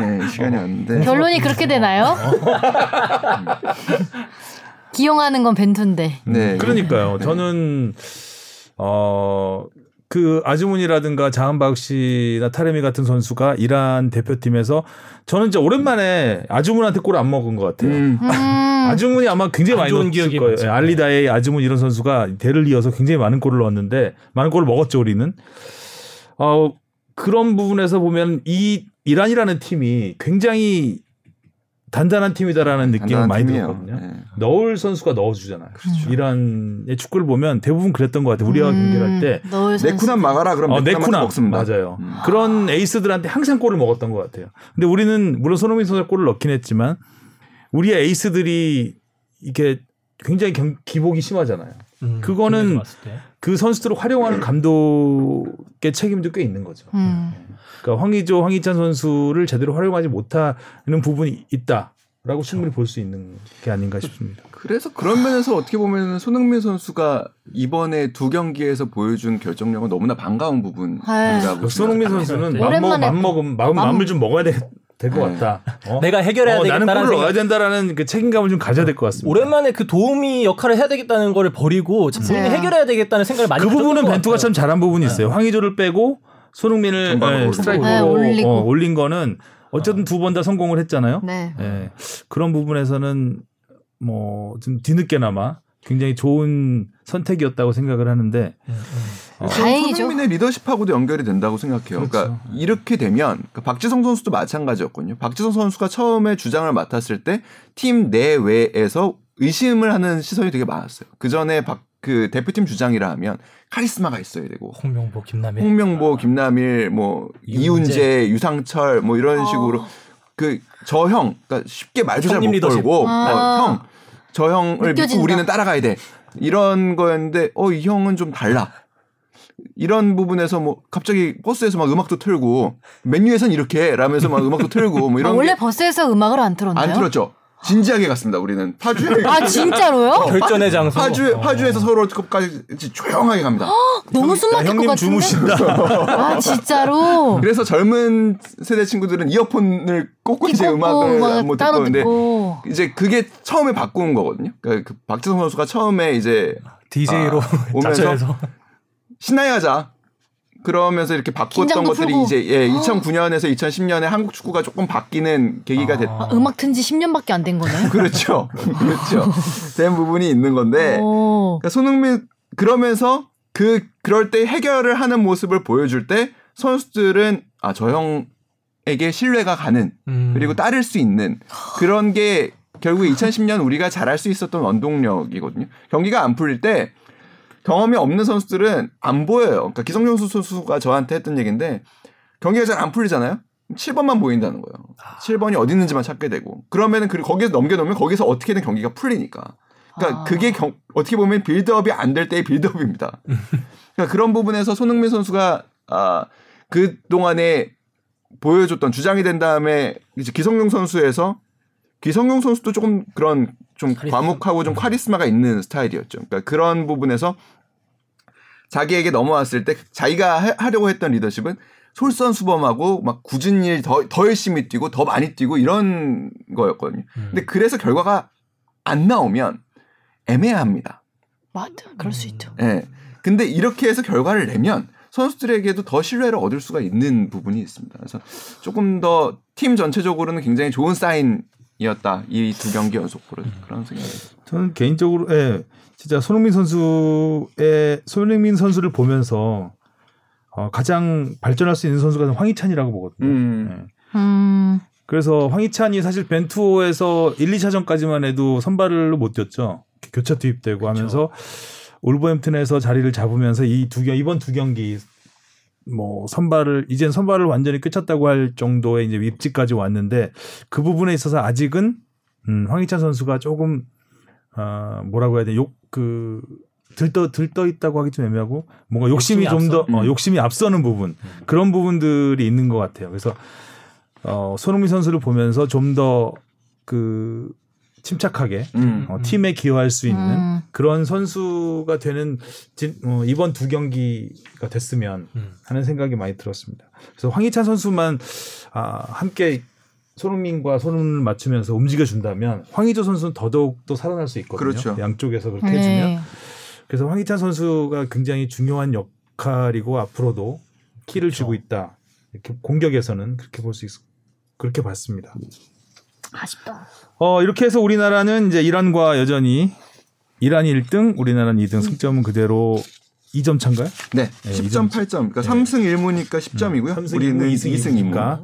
Speaker 4: 네, 시간이 왔는데
Speaker 1: 결론이 그렇게 되나요? 기용하는 건 벤투인데.
Speaker 4: 네,
Speaker 3: 그러니까요. 저는 어. 그 아즈문이라든가 자한박 씨나 타레미 같은 선수가 이란 대표팀에서 저는 진짜 오랜만에 아즈문한테 골 안 먹은 것 같아요.
Speaker 4: 음,
Speaker 1: 음.
Speaker 3: 아즈문이 아마 굉장히
Speaker 2: 안
Speaker 3: 많이 넣었을
Speaker 2: 기억이
Speaker 3: 거예요.
Speaker 2: 많죠.
Speaker 3: 예, 알리다의 아즈문 이런 선수가 대를 이어서 굉장히 많은 골을 넣었는데 많은 골을 먹었죠 우리는. 어 그런 부분에서 보면 이 이란이라는 팀이 굉장히 단단한 팀이다라는 느낌을
Speaker 4: 단단한
Speaker 3: 많이
Speaker 4: 팀이에요.
Speaker 3: 들었거든요.
Speaker 4: 네.
Speaker 3: 넣을 선수가 넣어주잖아요. 이란의 축구를 보면 대부분 그랬던 것 같아요. 우리와
Speaker 1: 음,
Speaker 3: 경기를 할 때.
Speaker 1: 넣을 선수.
Speaker 4: 네쿠남 막아라 그럼
Speaker 3: 어,
Speaker 4: 네쿠남
Speaker 3: 네쿠나
Speaker 4: 먹습니다.
Speaker 3: 맞아요.
Speaker 4: 음.
Speaker 3: 그런 에이스들한테 항상 골을 먹었던 것 같아요. 근데 우리는 물론 손흥민 선수가 골을 넣긴 했지만 우리의 에이스들이 이게 굉장히 경- 기복이 심하잖아요.
Speaker 2: 음,
Speaker 3: 그거는. 그 선수들을 활용하는 감독의 책임도 꽤 있는 거죠.
Speaker 1: 음.
Speaker 3: 그러니까 황의조, 황희찬 선수를 제대로 활용하지 못하는 부분이 있다 라고 충분히 볼 수 있는 게 아닌가 싶습니다.
Speaker 4: 그래서 그런 면에서 어떻게 보면 손흥민 선수가 이번에 두 경기에서 보여준 결정력은 너무나 반가운 부분이라고
Speaker 3: 그 손흥민 선수는
Speaker 2: 네.
Speaker 3: 맘먹,
Speaker 1: 오랜만에
Speaker 3: 맘먹음, 마음,
Speaker 1: 맘-
Speaker 3: 마음을 좀 먹어야 될것
Speaker 4: 네.
Speaker 3: 같다. 어?
Speaker 2: 내가 해결해야
Speaker 3: 어, 나는
Speaker 2: 되겠다는
Speaker 3: 골을
Speaker 2: 생각.
Speaker 3: 넣어야 된다라는 그 책임감을 좀 가져야 될 것 같습니다.
Speaker 2: 오랜만에 그 도움이 역할을 해야 되겠다는 거를 버리고 본인이
Speaker 1: 맞아요.
Speaker 2: 해결해야 되겠다는 생각을 많이
Speaker 3: 그 부분은
Speaker 2: 것
Speaker 3: 벤투가
Speaker 2: 같아요.
Speaker 3: 참 잘한 부분이 있어요. 황의조를 빼고 손흥민을
Speaker 4: 올리고.
Speaker 3: 스트라이크로
Speaker 1: 네, 올리고.
Speaker 3: 어, 올린 거는 어쨌든 두 번 다 성공을 했잖아요.
Speaker 1: 네.
Speaker 3: 예, 그런 부분에서는 뭐 좀 뒤늦게나마 굉장히 좋은 선택이었다고 생각을 하는데 어,
Speaker 1: 다행이죠.
Speaker 4: 손흥민의 리더십하고도 연결이 된다고 생각해요. 그러니까
Speaker 3: 그렇죠.
Speaker 4: 이렇게 되면 그러니까 박지성 선수도 마찬가지였거든요. 박지성 선수가 처음에 주장을 맡았을 때 팀 내외에서 의심을 하는 시선이 되게 많았어요. 그 전에 박 그 대표팀 주장이라 하면 카리스마가 있어야 되고
Speaker 2: 홍명보, 김남일.
Speaker 4: 홍명보, 김남일, 뭐
Speaker 2: 이훈재.
Speaker 4: 유상철 뭐 이런 식으로 그 저 형, 그러니까 쉽게 말도 잘 못. 걸고
Speaker 1: 아.
Speaker 4: 어, 형, 저 형을 믿고
Speaker 1: 느껴진다.
Speaker 4: 우리는 따라가야 돼 이런 거였는데 어 이 형은 좀 달라. 이런 부분에서 뭐 갑자기 버스에서 막 음악도 틀고 맨유에선 이렇게 라면서 막 음악도 틀고 뭐
Speaker 1: 아,
Speaker 4: 이런
Speaker 1: 원래
Speaker 4: 게
Speaker 1: 버스에서 음악을 안 틀었나요?
Speaker 4: 안 틀었죠. 진지하게 갔습니다. 우리는 파주에
Speaker 1: 아 진짜로요?
Speaker 2: 결전의 장소.
Speaker 4: 파주에
Speaker 2: 어.
Speaker 4: 파주에서 서로 끝까지 조용하게 갑니다.
Speaker 1: 너무 숨막힐 것 같은데.
Speaker 3: 주무신다.
Speaker 1: 아 진짜로.
Speaker 4: 그래서 젊은 세대 친구들은 이어폰을 꽂고 이제 음악을 뭐 듣고 근데. 이제 그게 처음에 바꾼 거거든요. 그러니까 그 박지성 선수가 처음에 이제
Speaker 2: DJ로
Speaker 4: 아, 오면서
Speaker 2: 자처해서
Speaker 4: 신나게 하자. 그러면서 이렇게 바꿨던 것들이
Speaker 1: 풀고.
Speaker 4: 이제 예, 2009년에서 2010년에 한국 축구가 조금 바뀌는 계기가 됐.
Speaker 1: 아, 음악 튼 지 10년밖에 안 된 거네.
Speaker 4: 그렇죠, 그렇죠. 된 부분이 있는 건데.
Speaker 1: 오.
Speaker 4: 그러니까 손흥민 그러면서 그 그럴 때 해결을 하는 모습을 보여줄 때 선수들은 아 저 형에게 신뢰가 가는
Speaker 2: 음.
Speaker 4: 그리고 따를 수 있는 그런 게 결국에 2010년 우리가 잘할 수 있었던 원동력이거든요. 경기가 안 풀릴 때 경험이 없는 선수들은 안 보여요. 그러니까 기성용 선수가 저한테 했던 얘기인데 경기가 잘 안 풀리잖아요. 7번만 보인다는 거예요. 7번이 어디 있는지만 찾게 되고 그러면은 그 거기서 넘겨놓으면 거기서 어떻게든 경기가 풀리니까. 그러니까
Speaker 1: 아.
Speaker 4: 그게 경- 어떻게 보면 빌드업이 안 될 때의 빌드업입니다. 그러니까 그런 부분에서 손흥민 선수가 아, 그 동안에 보여줬던 주장이 된 다음에 이제 기성용 선수에서 기성용 선수도 조금 그런 좀
Speaker 2: 카리스마.
Speaker 4: 과묵하고 좀 카리스마가 있는 스타일이었죠. 그러니까 그런 부분에서 자기에게 넘어왔을 때 자기가 하- 하려고 했던 리더십은 솔선수범하고 막 굳은 일 더 더 열심히 뛰고 더 많이 뛰고 이런 거였거든요.
Speaker 2: 음.
Speaker 4: 근데 그래서 결과가 안 나오면 애매합니다.
Speaker 1: 맞아. 그럴 수 있죠.
Speaker 4: 예. 근데 이렇게 해서 결과를 내면 선수들에게도 더 신뢰를 얻을 수가 있는 부분이 있습니다. 그래서 조금 더 팀 전체적으로는 굉장히 좋은 사인 이었다. 이 두 경기 연속으로 그런 생각이 듭니다.
Speaker 3: 저는 개인적으로 예, 진짜 손흥민 선수의 손흥민 선수를 보면서 어, 가장 발전할 수 있는 선수가 황희찬이라고 보거든요.
Speaker 4: 음.
Speaker 3: 예.
Speaker 1: 음.
Speaker 3: 그래서 황희찬이 사실 벤투호에서 1, 2차전까지만 해도 선발로 못 뛰었죠. 교체 투입되고 하면서 올버햄튼에서 자리를 잡으면서 이 두 경, 이번 두 경기 뭐 선발을 이젠 선발을 완전히 끝쳤다고 할 정도의 이제 입지까지 왔는데 그 부분에 있어서 아직은 음, 황희찬 선수가 조금 어, 뭐라고 해야 돼? 욕그 들떠 들떠 있다고 하기 좀 애매하고 뭔가 욕심이,
Speaker 2: 욕심이
Speaker 3: 좀더
Speaker 2: 앞서?
Speaker 3: 어,
Speaker 4: 음.
Speaker 3: 욕심이 앞서는 부분 그런 부분들이 있는 것 같아요. 그래서 어, 손흥민 선수를 보면서 좀 더 그 침착하게
Speaker 4: 음.
Speaker 3: 어, 팀에 기여할 수 있는
Speaker 1: 음.
Speaker 3: 그런 선수가 되는 진- 어, 이번 두 경기가 됐으면
Speaker 2: 음.
Speaker 3: 하는 생각이 많이 들었습니다. 그래서 황희찬 선수만 아, 함께 손흥민과 손을 맞추면서 움직여 준다면 황희조 선수는 더더욱 또 살아날 수 있거든요.
Speaker 4: 그렇죠.
Speaker 3: 양쪽에서 그렇게 해주면
Speaker 1: 네.
Speaker 3: 그래서 황희찬 선수가 굉장히 중요한 역할이고 앞으로도 키를
Speaker 2: 그렇죠.
Speaker 3: 주고 있다. 이렇게 공격에서는 그렇게 볼 수 있, 그렇게 봤습니다.
Speaker 1: 아쉽다.
Speaker 3: 어, 이렇게 해서 우리나라는 이제 이란과 여전히 이란이 1등, 우리나라는 2등, 승점은 그대로 2점 차인가요?
Speaker 4: 네.
Speaker 3: 네,
Speaker 4: 10점
Speaker 3: 이 점-
Speaker 4: 8점. 그러니까
Speaker 3: 네.
Speaker 4: 3승 1무니까 10점이고요.
Speaker 3: 삼승
Speaker 4: 우리는
Speaker 3: 일무,
Speaker 4: 2승
Speaker 3: 이승
Speaker 4: 2승 2무.
Speaker 3: 이무니까.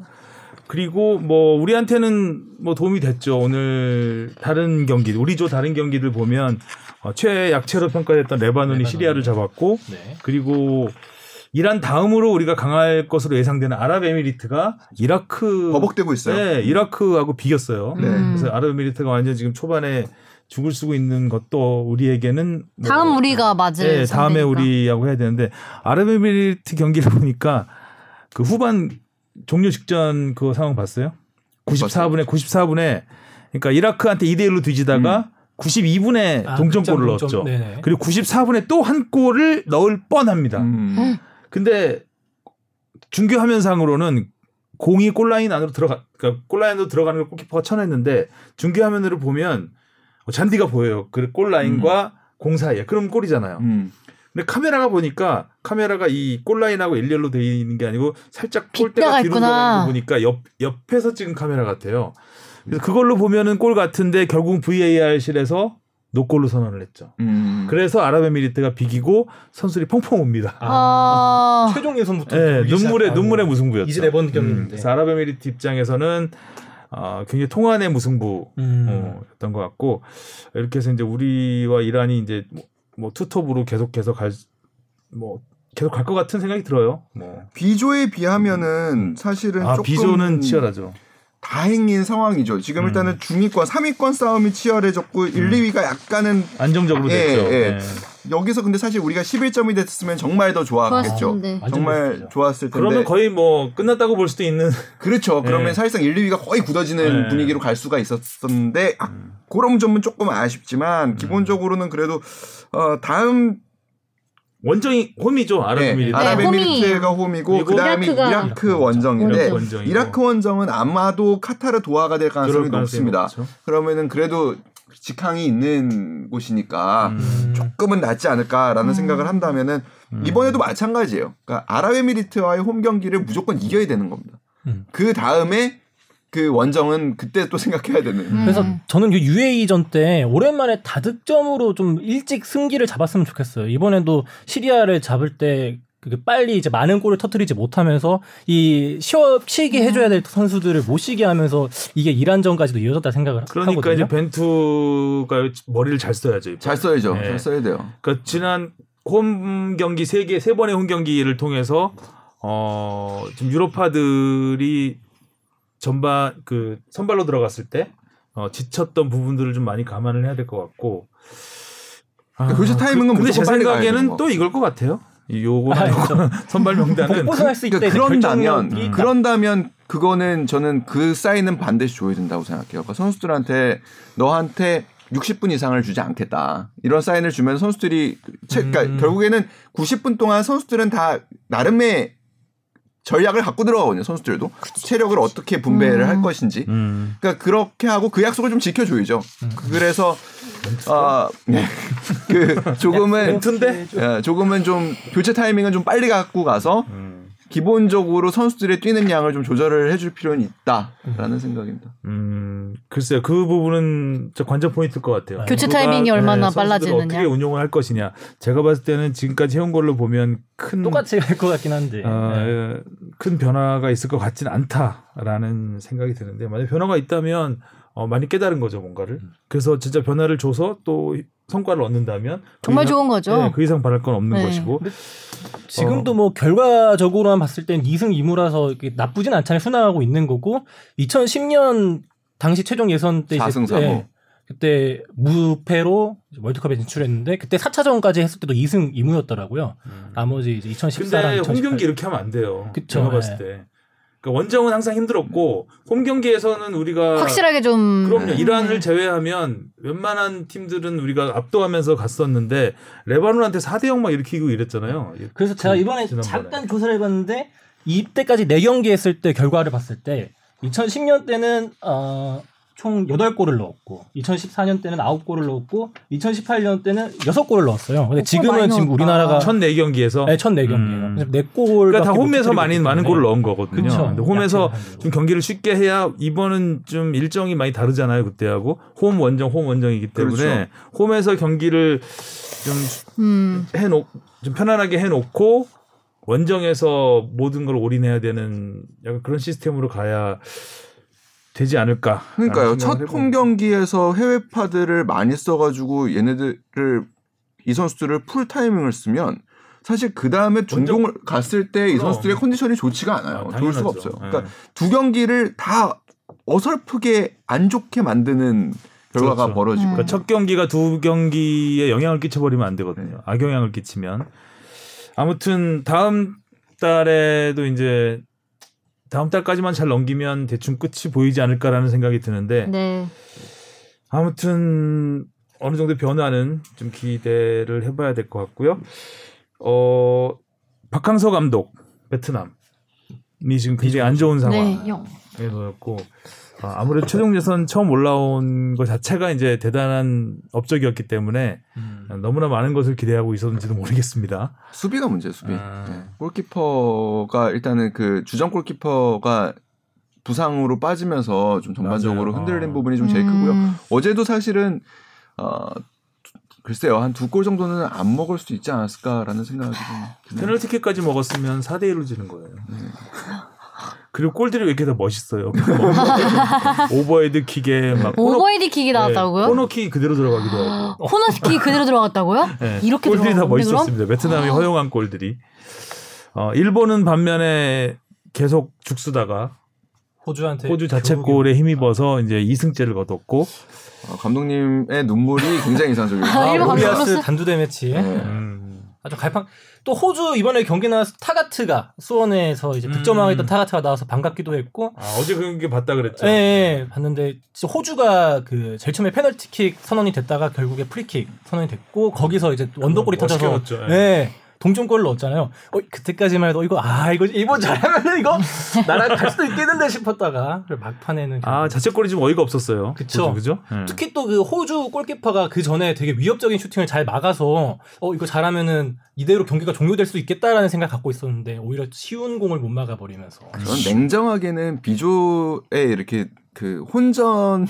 Speaker 3: 그리고 뭐 우리한테는 뭐 도움이 됐죠. 오늘 다른 경기, 우리 조 다른 경기들 보면 어, 최약체로 평가됐던 레바논이
Speaker 2: 레바논.
Speaker 3: 시리아를 잡았고
Speaker 2: 네.
Speaker 3: 그리고 이란 다음으로 우리가 강할 것으로 예상되는 아랍에미리트가 이라크
Speaker 4: 버벅대고 있어요.
Speaker 3: 네, 이라크하고 비겼어요.
Speaker 4: 네.
Speaker 1: 음.
Speaker 3: 그래서 아랍에미리트가 완전 지금 초반에 죽을 쓰고 있는 것도 우리에게는 뭐
Speaker 1: 다음 우리가 맞을
Speaker 3: 네, 다음에. 우리하고 해야 되는데 아랍에미리트 경기를 보니까 그 후반 종료 직전 그 상황 봤어요? 94분에 94분에 그러니까 이라크한테 2대 1로 뒤지다가 92분에
Speaker 2: 아,
Speaker 3: 동점골을
Speaker 2: 동점,
Speaker 3: 넣었죠.
Speaker 2: 네네.
Speaker 3: 그리고 94분에 또 한 골을 넣을 뻔합니다.
Speaker 4: 음.
Speaker 3: 근데 중계 화면상으로는 공이 골라인 안으로 들어가 그러니까 골라인 안으로 들어가는 걸 골키퍼가 쳐냈는데 중계 화면으로 보면 잔디가 보여요. 그 골라인과 공 사이에. 그럼 골이잖아요.
Speaker 4: 음.
Speaker 3: 근데 카메라가 보니까 카메라가 이 골라인하고 일렬로 돼 있는 게 아니고 살짝 골대가 뒤로 있는 거 보니까 옆 옆에서 찍은 카메라 같아요. 그래서 그걸로 보면은 골 같은데 결국 VAR실에서 노골로 선언을 했죠.
Speaker 4: 음.
Speaker 3: 그래서 아랍에미리트가 비기고 선수들이 펑펑 옵니다.
Speaker 1: 아,
Speaker 2: 최종 예선부터
Speaker 3: 예,
Speaker 2: 보기
Speaker 3: 눈물의 눈물의 무승부였죠.
Speaker 2: 이제 네번
Speaker 3: 음. 그래서 아랍에미리트 입장에서는 어, 굉장히 통한의 무승부였던
Speaker 2: 음.
Speaker 3: 것 같고 이렇게 해서 이제 우리와 이란이 이제 뭐, 뭐 투톱으로 계속해서 갈뭐 계속 갈 것 같은 생각이 들어요. 뭐.
Speaker 4: 비조에 비하면은 사실은
Speaker 3: 아
Speaker 4: 조금
Speaker 3: 비조는 치열하죠.
Speaker 4: 다행인 상황이죠. 지금
Speaker 3: 음.
Speaker 4: 일단은 중위권, 3위권 싸움이 치열해졌고 1, 2위가 약간은
Speaker 3: 안정적으로
Speaker 4: 예,
Speaker 3: 됐죠.
Speaker 4: 예.
Speaker 3: 네.
Speaker 4: 여기서 근데 사실 우리가 11점이 됐으면 정말 더 좋았겠죠.
Speaker 2: 완전
Speaker 4: 정말. 좋았을 텐데.
Speaker 3: 그러면 거의 뭐 끝났다고 볼 수도 있는
Speaker 4: 그렇죠. 그러면
Speaker 3: 네.
Speaker 4: 사실상 1, 2위가 거의 굳어지는
Speaker 3: 네.
Speaker 4: 분위기로 갈 수가 있었었는데 아, 그런 점은 조금
Speaker 3: 음.
Speaker 4: 아쉽지만 기본적으로는 그래도 어, 다음
Speaker 3: 원정이 홈이죠
Speaker 4: 네,
Speaker 3: 아랍에미리트.
Speaker 1: 홈이에요.
Speaker 4: 아랍에미리트가 홈이고 그다음에
Speaker 1: 이라크가
Speaker 4: 이라크 원정인데
Speaker 1: 원정.
Speaker 4: 이라크 원정은 아마도 카타르 도하가 될 가능성이 높습니다.
Speaker 3: 높죠.
Speaker 4: 그러면은 그래도 직항이 있는 곳이니까
Speaker 3: 음.
Speaker 4: 조금은 낫지 않을까라는
Speaker 1: 음.
Speaker 4: 생각을 한다면은 이번에도 마찬가지예요. 그러니까 아랍에미리트와의 홈 경기를 무조건 이겨야 되는 겁니다.
Speaker 2: 음.
Speaker 4: 그 다음에 그 원정은 그때 또 생각해야 되는.
Speaker 1: 음.
Speaker 2: 그래서 저는 그 UAE전 때 오랜만에 다득점으로 좀 일찍 승기를 잡았으면 좋겠어요. 이번에도 시리아를 잡을 때 빨리 이제 많은 골을 터트리지 못하면서 이 쉬어 쉬게 해줘야 될 선수들을 못 쉬게 하면서 이게 이란전까지도 이어졌다 생각을
Speaker 3: 그러니까
Speaker 2: 하거든요.
Speaker 3: 이제 벤투가 머리를 잘 써야죠.
Speaker 4: 잘 써야죠.
Speaker 3: 네.
Speaker 4: 잘 써야 돼요.
Speaker 3: 그러니까 지난 홈 경기 세 개 세 번의 홈 경기를 통해서 어 지금 유로파들이 전반 그 선발로 들어갔을 때 어, 지쳤던 부분들을 좀 많이 감안을 해야 될 것 같고. 아,
Speaker 4: 교체 타이밍은
Speaker 3: 그, 근데 제 생각에는
Speaker 4: 거.
Speaker 3: 또 이걸 것 같아요. 이 요거
Speaker 2: 아,
Speaker 3: 선발 명단은
Speaker 2: 복붙을 수.
Speaker 4: 그러니까
Speaker 2: 이제
Speaker 4: 그런다면
Speaker 2: 딱
Speaker 4: 그런다면 그거는 저는 그 사인은 반드시 줘야 된다고 생각해요. 그러니까 선수들한테 너한테 60분 이상을 주지 않겠다. 이런 사인을 주면 선수들이 채, 그러니까
Speaker 2: 음.
Speaker 4: 결국에는 90분 동안 선수들은 다 나름의 전략을 갖고 들어가거든요. 선수들도 체력을 어떻게 분배를
Speaker 1: 음.
Speaker 4: 할 것인지.
Speaker 3: 음.
Speaker 4: 그러니까 그렇게 하고 그 약속을 좀 지켜줘야죠. 그래서 아, 네. 그 조금은
Speaker 3: 멘트인데?
Speaker 4: 예, 조금은 좀 교체 타이밍은 좀 빨리 갖고 가서
Speaker 3: 음.
Speaker 4: 기본적으로 선수들의 뛰는 양을 좀 조절을 해줄 필요는 있다라는 생각입니다.
Speaker 3: 음, 글쎄요. 그 부분은 저 관전 포인트일 것 같아요.
Speaker 1: 교체
Speaker 3: 누가,
Speaker 1: 타이밍이 얼마나
Speaker 3: 선수들을
Speaker 1: 빨라지느냐.
Speaker 3: 어떻게 운용을 할 것이냐. 제가 봤을 때는 지금까지 해온 걸로 보면 큰
Speaker 2: 똑같이 갈것 같긴 한데.
Speaker 3: 어,
Speaker 2: 네.
Speaker 3: 큰 변화가 있을 것 같지는 않다라는 생각이 드는데 만약 변화가 있다면 어, 많이 깨달은 거죠 뭔가를.
Speaker 2: 음.
Speaker 3: 그래서 진짜 변화를 줘서 또 성과를 얻는다면
Speaker 1: 정말
Speaker 3: 그 이상-
Speaker 1: 좋은 거죠.
Speaker 3: 네, 그 이상 바랄 건 없는
Speaker 1: 네.
Speaker 3: 것이고.
Speaker 2: 지금도 뭐 결과적으로만 봤을 땐 2승 2무라서 나쁘진 않잖아요. 순항하고 있는 거고 2010년 당시 최종 예선 때 이제
Speaker 4: 4승 3무.
Speaker 2: 네, 그때 무패로 월드컵에 진출했는데 그때 4차전까지 했을 때도 2승 2무였더라고요. 나머지 이제 2014랑
Speaker 3: 근데 홈
Speaker 2: 2018.
Speaker 3: 경기 이렇게 하면 안 돼요.
Speaker 2: 그쵸,
Speaker 3: 제가 봤을
Speaker 2: 네.
Speaker 3: 때. 그러니까 원정은 항상 힘들었고 홈 경기에서는 우리가
Speaker 1: 확실하게 좀
Speaker 3: 그럼요.
Speaker 4: 네.
Speaker 3: 이란을 제외하면 웬만한 팀들은 우리가 압도하면서 갔었는데 레바논한테 4대 0막 일으키고 이랬잖아요.
Speaker 2: 그래서 제가 이번에
Speaker 3: 지난번에.
Speaker 2: 잠깐 조사를 해봤는데 이때까지 4경기 했을 때 결과를 봤을 때 2010년 때는 어, 총 8골을 넣었고 2014년 때는 9골을 넣었고 2018년 때는 6골을 넣었어요. 근데
Speaker 1: 어,
Speaker 2: 지금은 지금. 우리나라가
Speaker 3: 첫 4경기에서
Speaker 2: 네, 첫 4경기예요.
Speaker 3: 음.
Speaker 2: 그래서 4골
Speaker 3: 그러니까 다 홈에서 많이 많은 골을 넣은 거거든요.
Speaker 2: 그쵸.
Speaker 3: 근데 홈에서. 좀 경기를 쉽게 해야 이번은 좀 일정이 많이 다르잖아요. 그때하고 홈 원정 홈 원정이기 때문에
Speaker 4: 그렇죠.
Speaker 3: 홈에서 경기를 좀
Speaker 1: 음.
Speaker 3: 해놓 좀 편안하게 해 놓고 원정에서 모든 걸 올인해야 되는 약간 그런 시스템으로 가야 되지 않을까.
Speaker 4: 그러니까요. 첫 홈 경기에서 해외 파들을 많이 써가지고 얘네들을 이 선수들을 풀 타이밍을 쓰면 사실 그 다음에 중동을 갔을 때 이. 선수들의 컨디션이 좋지가 않아요.
Speaker 3: 아,
Speaker 4: 좋을 수가. 없어요.
Speaker 3: 네.
Speaker 4: 그러니까 두 경기를 다 어설프게 안 좋게 만드는 결과가
Speaker 3: 그렇죠.
Speaker 4: 벌어지고.
Speaker 1: 음.
Speaker 3: 그러니까 첫 경기가 두 경기에 영향을 끼쳐버리면 안 되거든요. 악영향을 끼치면. 아무튼 다음 달에도 이제 다음 달까지만 잘 넘기면 대충 끝이 보이지 않을까라는 생각이 드는데
Speaker 1: 네.
Speaker 3: 아무튼 어느 정도 변화는 좀 기대를 해봐야 될 것 같고요. 어 박항서 감독 베트남이 지금 굉장히 안 좋은 상황에
Speaker 1: 네.
Speaker 3: 아 무래도 최종 예선 처음 올라온 것 자체가 이제 대단한 업적이었기 때문에
Speaker 2: 음.
Speaker 3: 너무나 많은 것을 기대하고 있었는지도 모르겠습니다.
Speaker 4: 수비가 문제예요, 수비.
Speaker 3: 아.
Speaker 4: 네. 골키퍼가 일단은 그 주전 골키퍼가 부상으로 빠지면서 좀 전반적으로
Speaker 3: 맞아요.
Speaker 4: 흔들린
Speaker 3: 어.
Speaker 4: 부분이 좀 제일 크고요.
Speaker 1: 음.
Speaker 4: 어제도 사실은 어 글쎄요 한 두 골 정도는 안 먹을 수도 있지 않았을까라는 생각이 좀 드네요.
Speaker 3: 페널티킥까지 먹었으면 4대 1로 지는 거예요.
Speaker 4: 네.
Speaker 3: 그리고 골들이 왜 이렇게 다 멋있어요. 오버헤드 킥에 막 코너-
Speaker 1: 오버헤드 킥이 나왔다고요?
Speaker 3: 네, 코너킥 그대로 들어가기도 하고.
Speaker 1: 코너킥 그대로 들어갔다고요?
Speaker 3: 네,
Speaker 1: 이렇게
Speaker 3: 골들이 다? 멋있었습니다. 베트남이 허용한 골들이. 어, 일본은 반면에 계속 죽쓰다가
Speaker 2: 호주한테
Speaker 3: 호주 자책골에 힘입어서 이제 2승째를 거뒀고
Speaker 4: 어, 감독님의 눈물이 굉장히 인상적이에요.
Speaker 1: 아, 일본
Speaker 2: 모리야스
Speaker 1: 감독으로서?
Speaker 2: 단두대 매치.
Speaker 4: 네.
Speaker 3: 음.
Speaker 2: 아주 갈팡. 또 호주 이번에 경기 나와서 타가트가 수원에서 이제
Speaker 3: 음.
Speaker 2: 득점하고 있던 타가트가 나와서 반갑기도 했고.
Speaker 3: 아, 어제 게 봤다 그랬죠.
Speaker 2: 예, 예, 봤는데 호주가 그 제일 처음에 페널티킥 선언이 됐다가 결국에 프리킥 선언이 됐고 거기서 이제 원더골이
Speaker 3: 멋있게
Speaker 2: 터져서.
Speaker 3: 예.
Speaker 2: 예. 동점골을 넣었잖아요. 어, 그때까지만 해도 이거 아 이거 일본 잘하면 이거 나락 갈 수도 있겠는데 싶었다가 막판에는
Speaker 3: 아 자책골이 좀 어이가 없었어요.
Speaker 2: 그쵸.
Speaker 3: 그죠? 네.
Speaker 2: 특히 또 그 호주 골키퍼가 그 전에 되게 위협적인 슈팅을 잘 막아서 어 이거 잘하면은 이대로 경기가 종료될 수 있겠다라는 생각 갖고 있었는데 오히려 쉬운 공을 못 막아 버리면서
Speaker 4: 저는 냉정하게는 비조의 이렇게 그 혼전의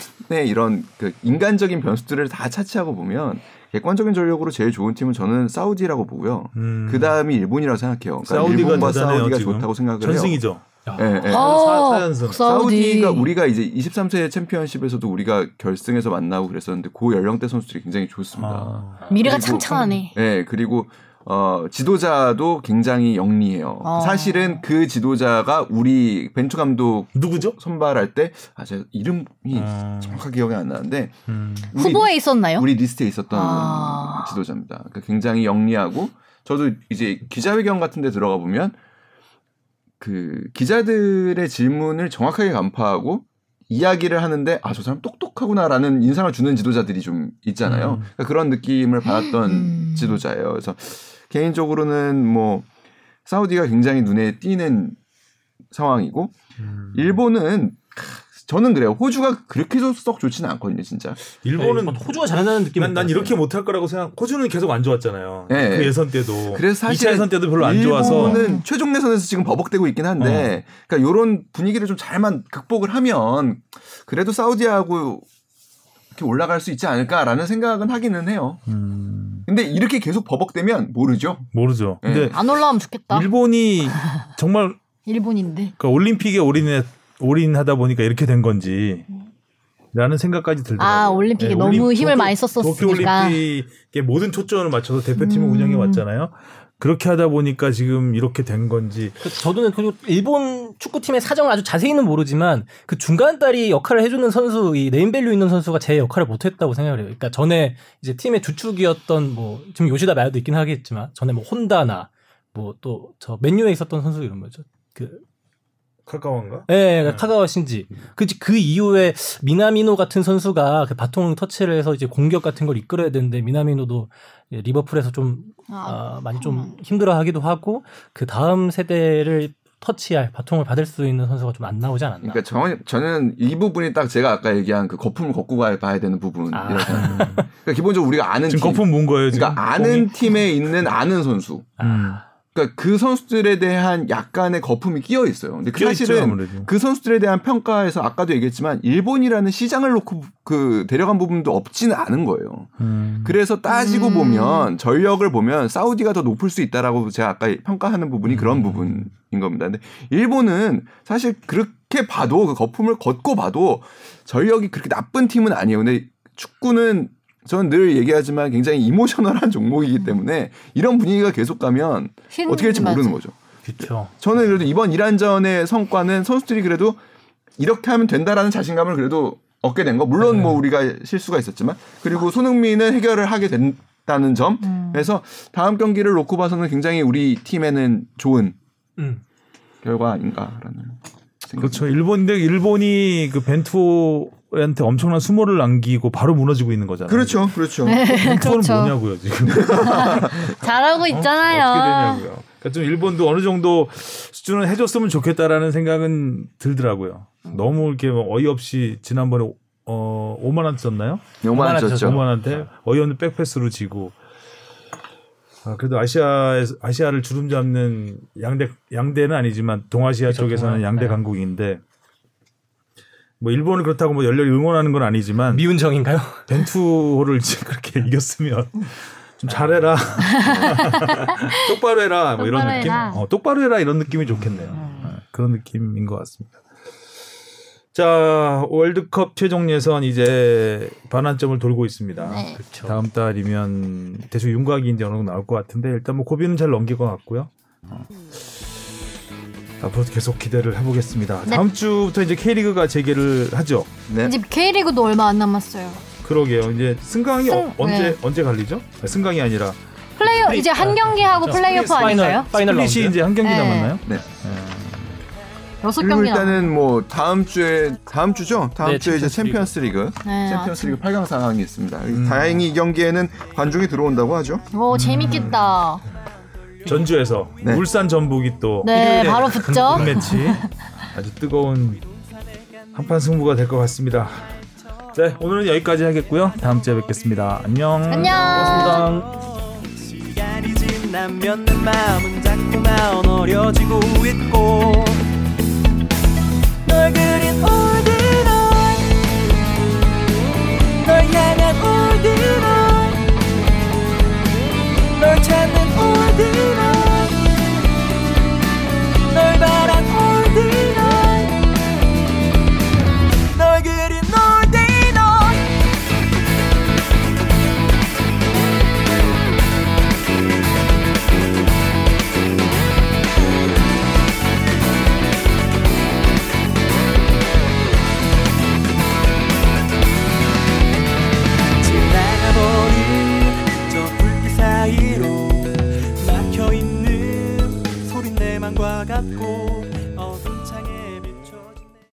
Speaker 4: 이런 그 인간적인 변수들을 다 차치하고 보면 객관적인 전력으로 제일 좋은 팀은 저는 사우디라고 보고요.
Speaker 3: 음.
Speaker 4: 그 다음이 일본이라고 생각해요. 그러니까
Speaker 3: 사우디가
Speaker 4: 일본과
Speaker 3: 대단해요,
Speaker 4: 사우디가
Speaker 3: 지금.
Speaker 4: 좋다고 생각을 해요.
Speaker 3: 전승이죠.
Speaker 4: 예, 예.
Speaker 1: 어,
Speaker 3: 사- 사연승.
Speaker 1: 사우디.
Speaker 4: 사우디 가 우리가 이제 23세 챔피언십에서도 우리가 결승에서 만나고 그랬었는데 고 연령대 선수들이 굉장히 좋습니다.
Speaker 3: 아.
Speaker 1: 미래가
Speaker 4: 그리고-
Speaker 1: 창창하네.
Speaker 4: 네, 그리고 어, 지도자도 굉장히 영리해요.
Speaker 1: 어.
Speaker 4: 사실은 그 지도자가 우리 벤투 감독
Speaker 3: 누구죠?
Speaker 4: 선발할 때, 아, 제가 이름이
Speaker 3: 음.
Speaker 4: 정확하게 기억이 안 나는데,
Speaker 3: 음.
Speaker 4: 우리,
Speaker 1: 후보에 있었나요?
Speaker 4: 우리 리스트에 있었던
Speaker 1: 아.
Speaker 4: 지도자입니다. 그러니까 굉장히 영리하고, 저도 이제 기자회견 같은 데 들어가 보면, 그 기자들의 질문을 정확하게 간파하고, 이야기를 하는데 아 저 사람 똑똑하구나라는 인상을 주는 지도자들이 좀 있잖아요.
Speaker 3: 음.
Speaker 4: 그러니까 그런 느낌을 받았던
Speaker 1: 음.
Speaker 4: 지도자예요. 그래서 개인적으로는 뭐 사우디가 굉장히 눈에 띄는 상황이고
Speaker 3: 음.
Speaker 4: 일본은 저는 그래요. 호주가 그렇게 썩 좋지는 않거든요, 진짜.
Speaker 3: 일본은
Speaker 2: 네, 호주가 잘한다는 느낌이
Speaker 3: 난, 난 이렇게 못할 거라고 생각. 호주는 계속 안 좋았잖아요.
Speaker 4: 네.
Speaker 3: 그 예선 때도.
Speaker 4: 그래서 사실
Speaker 3: 2차 예선 때도 별로 안 좋아서.
Speaker 4: 일본은 최종 예선에서 지금 버벅대고 있긴 한데, 그러니까 이런 분위기를 좀 잘만 극복을 하면 그래도 사우디하고 이렇게 올라갈 수 있지 않을까라는 생각은 하기는 해요.
Speaker 3: 음,
Speaker 4: 근데 이렇게 계속 버벅대면 모르죠.
Speaker 3: 모르죠.
Speaker 4: 네.
Speaker 3: 근데
Speaker 1: 안 올라오면 좋겠다.
Speaker 3: 일본이 정말
Speaker 1: 일본인데.
Speaker 3: 그러니까 올림픽에 올인해 올인하다 보니까 이렇게 된 건지. 라는 생각까지 들더라고요.
Speaker 1: 아, 올림픽에 너무
Speaker 3: 올림-
Speaker 1: 힘을
Speaker 3: 도쿄-
Speaker 1: 많이 썼었으니까.
Speaker 3: 도쿄올림픽에 모든 초점을 맞춰서 대표팀을
Speaker 1: 음.
Speaker 3: 운영해 왔잖아요. 그렇게 하다 보니까 지금 이렇게 된 건지.
Speaker 2: 그 저도 그리고 일본 축구팀의 사정을 아주 자세히는 모르지만 그 중간 다리 역할을 해주는 선수 이 네임밸류 있는 선수가 제 역할을 못했다고 생각을 해요. 그러니까 전에 이제 팀의 주축이었던 뭐 지금 요시다 마야도 있긴 하겠지만 전에 뭐 혼다나 뭐 또 저 맨유에 있었던 선수 이름 뭐죠? 그
Speaker 3: 카카오인가?
Speaker 2: 예,
Speaker 3: 네.
Speaker 2: 카가와 신지. 그, 그 이후에 미나미노 같은 선수가 그 바통 터치를 해서 이제 공격 같은 걸 이끌어야 되는데 미나미노도 리버풀에서 좀
Speaker 1: 아,
Speaker 2: 아, 많이 좀 힘들어 하기도 하고 그 다음 세대를 터치할 바통을 받을 수 있는 선수가 좀 안 나오지 않았나.
Speaker 4: 그러니까 저, 저는 이 부분이 딱 제가 아까 얘기한 그 거품을 걷고 가야 봐야 되는 부분이라고
Speaker 2: 아.
Speaker 4: 그러니까 기본적으로 우리가 아는
Speaker 3: 지금
Speaker 4: 팀,
Speaker 3: 거품 문 거예요, 지금.
Speaker 4: 그러니까 아는 팀에 있는 아는 선수.
Speaker 3: 음.
Speaker 4: 그러니까 그 선수들에 대한 약간의 거품이 끼어 있어요. 근데 그 사실은
Speaker 3: 아무래도.
Speaker 4: 그 선수들에 대한 평가에서 아까도 얘기했지만 일본이라는 시장을 놓고 그 데려간 부분도 없지는 않은 거예요.
Speaker 3: 음.
Speaker 4: 그래서 따지고
Speaker 1: 음.
Speaker 4: 보면 전력을 보면 사우디가 더 높을 수 있다라고 제가 아까 평가하는 부분이 그런
Speaker 3: 음.
Speaker 4: 부분인 겁니다. 근데 일본은 사실 그렇게 봐도 그 거품을 걷고 봐도 전력이 그렇게 나쁜 팀은 아니에요. 근데 축구는 저는 늘 얘기하지만 굉장히 이모셔널한 종목이기 때문에 이런 분위기가 계속 가면
Speaker 1: 신-
Speaker 4: 어떻게 될지
Speaker 1: 맞아.
Speaker 4: 모르는 거죠.
Speaker 2: 그렇죠.
Speaker 4: 저는 그래도 이번 이란전의 성과는 선수들이 그래도 이렇게 하면 된다라는 자신감을 그래도 얻게 된 거. 물론
Speaker 1: 네.
Speaker 4: 뭐 우리가 실수가 있었지만 그리고 손흥민은 해결을 하게 된다는 점.
Speaker 1: 음.
Speaker 4: 그래서 다음 경기를 놓고 봐서는 굉장히 우리 팀에는 좋은
Speaker 2: 음.
Speaker 4: 결과 아닌가라는 생각.
Speaker 3: 그렇죠. 일본인데 일본이 그 벤투 한테 엄청난 수모를 남기고 바로 무너지고 있는 거잖아요.
Speaker 4: 그렇죠, 그렇죠.
Speaker 3: 벤투는
Speaker 1: 그렇죠.
Speaker 3: 뭐냐고요 지금.
Speaker 1: 잘하고 있잖아요.
Speaker 3: 어 떻게 되냐고요. 그러니까 좀 일본도 어느 정도 수준을 해줬으면 좋겠다라는 생각은 들더라고요. 너무 이렇게 뭐 어이없이 지난번에 어 5만 원 썼나요?
Speaker 4: 요만
Speaker 2: 졌죠.
Speaker 4: 졌죠.
Speaker 3: 5만 원한테 어이없는 백패스로 지고. 아, 그래도 아시아에 아시아를 주름 잡는 양대 양대는 아니지만 동아시아
Speaker 2: 그렇죠,
Speaker 3: 쪽에서는
Speaker 2: 동아-
Speaker 3: 양대
Speaker 2: 네.
Speaker 3: 강국인데 뭐 일본을 그렇다고 뭐 열렬히 응원하는 건 아니지만
Speaker 2: 미운 정인가요?
Speaker 3: 벤투호를 이제 그렇게 이겼으면 좀 잘해라. 똑바로 해라. 뭐 이런
Speaker 1: 똑바로
Speaker 3: 느낌.
Speaker 1: 해라.
Speaker 3: 어, 똑바로 해라 이런 느낌이 좋겠네요. 어, 그런 느낌인 것 같습니다. 자, 월드컵 최종 예선 이제 반환점을 돌고 있습니다.
Speaker 1: 네.
Speaker 2: 그렇죠.
Speaker 3: 다음 달이면 대충 윤곽이 이제 어느 정도 나올 것 같은데 일단 뭐 고비는 잘 넘길 것 같고요. 어. 앞으로도 계속 기대를 해보겠습니다.
Speaker 1: 네.
Speaker 3: 다음 주부터 이제 K리그가 재개를 하죠.
Speaker 4: 네.
Speaker 1: 이제 K리그도 얼마 안 남았어요.
Speaker 3: 그러게요. 이제 승강이
Speaker 1: 승-
Speaker 3: 어, 언제
Speaker 1: 네.
Speaker 3: 언제 갈리죠? 아, 승강이 아니라
Speaker 1: 플레이어 이제 한 경기 하고
Speaker 2: 저
Speaker 1: 플레이오프 아닌가요?
Speaker 2: 파이널 라운드.
Speaker 3: 이제 한 경기
Speaker 1: 네.
Speaker 3: 남았나요?
Speaker 4: 네.
Speaker 1: 여섯
Speaker 4: 그리고
Speaker 1: 경기 남.
Speaker 4: 일단은 뭐 다음 주에 다음 주죠. 다음
Speaker 2: 네,
Speaker 4: 주에 이제
Speaker 2: 챔피언스
Speaker 4: 리그,
Speaker 1: 네,
Speaker 4: 챔피언스 리그 8강 상황이 있습니다.
Speaker 3: 음.
Speaker 4: 다행히 이 경기에는 관중이 들어온다고 하죠.
Speaker 1: 오 재밌겠다.
Speaker 3: 전주에서
Speaker 4: 네.
Speaker 3: 울산 전북이 또
Speaker 1: 네, 바로 붙죠.
Speaker 3: 큰 매치 아주 뜨거운 한판 승부가 될 것 같습니다. 네, 오늘은 여기까지 하겠고요. 다음 주에 뵙겠습니다. 안녕.
Speaker 1: 안녕.
Speaker 2: 고맙습니다.
Speaker 5: 시간이 지나면 내 마음은 자꾸만 어려지고 있고 널 그린 올드 cold.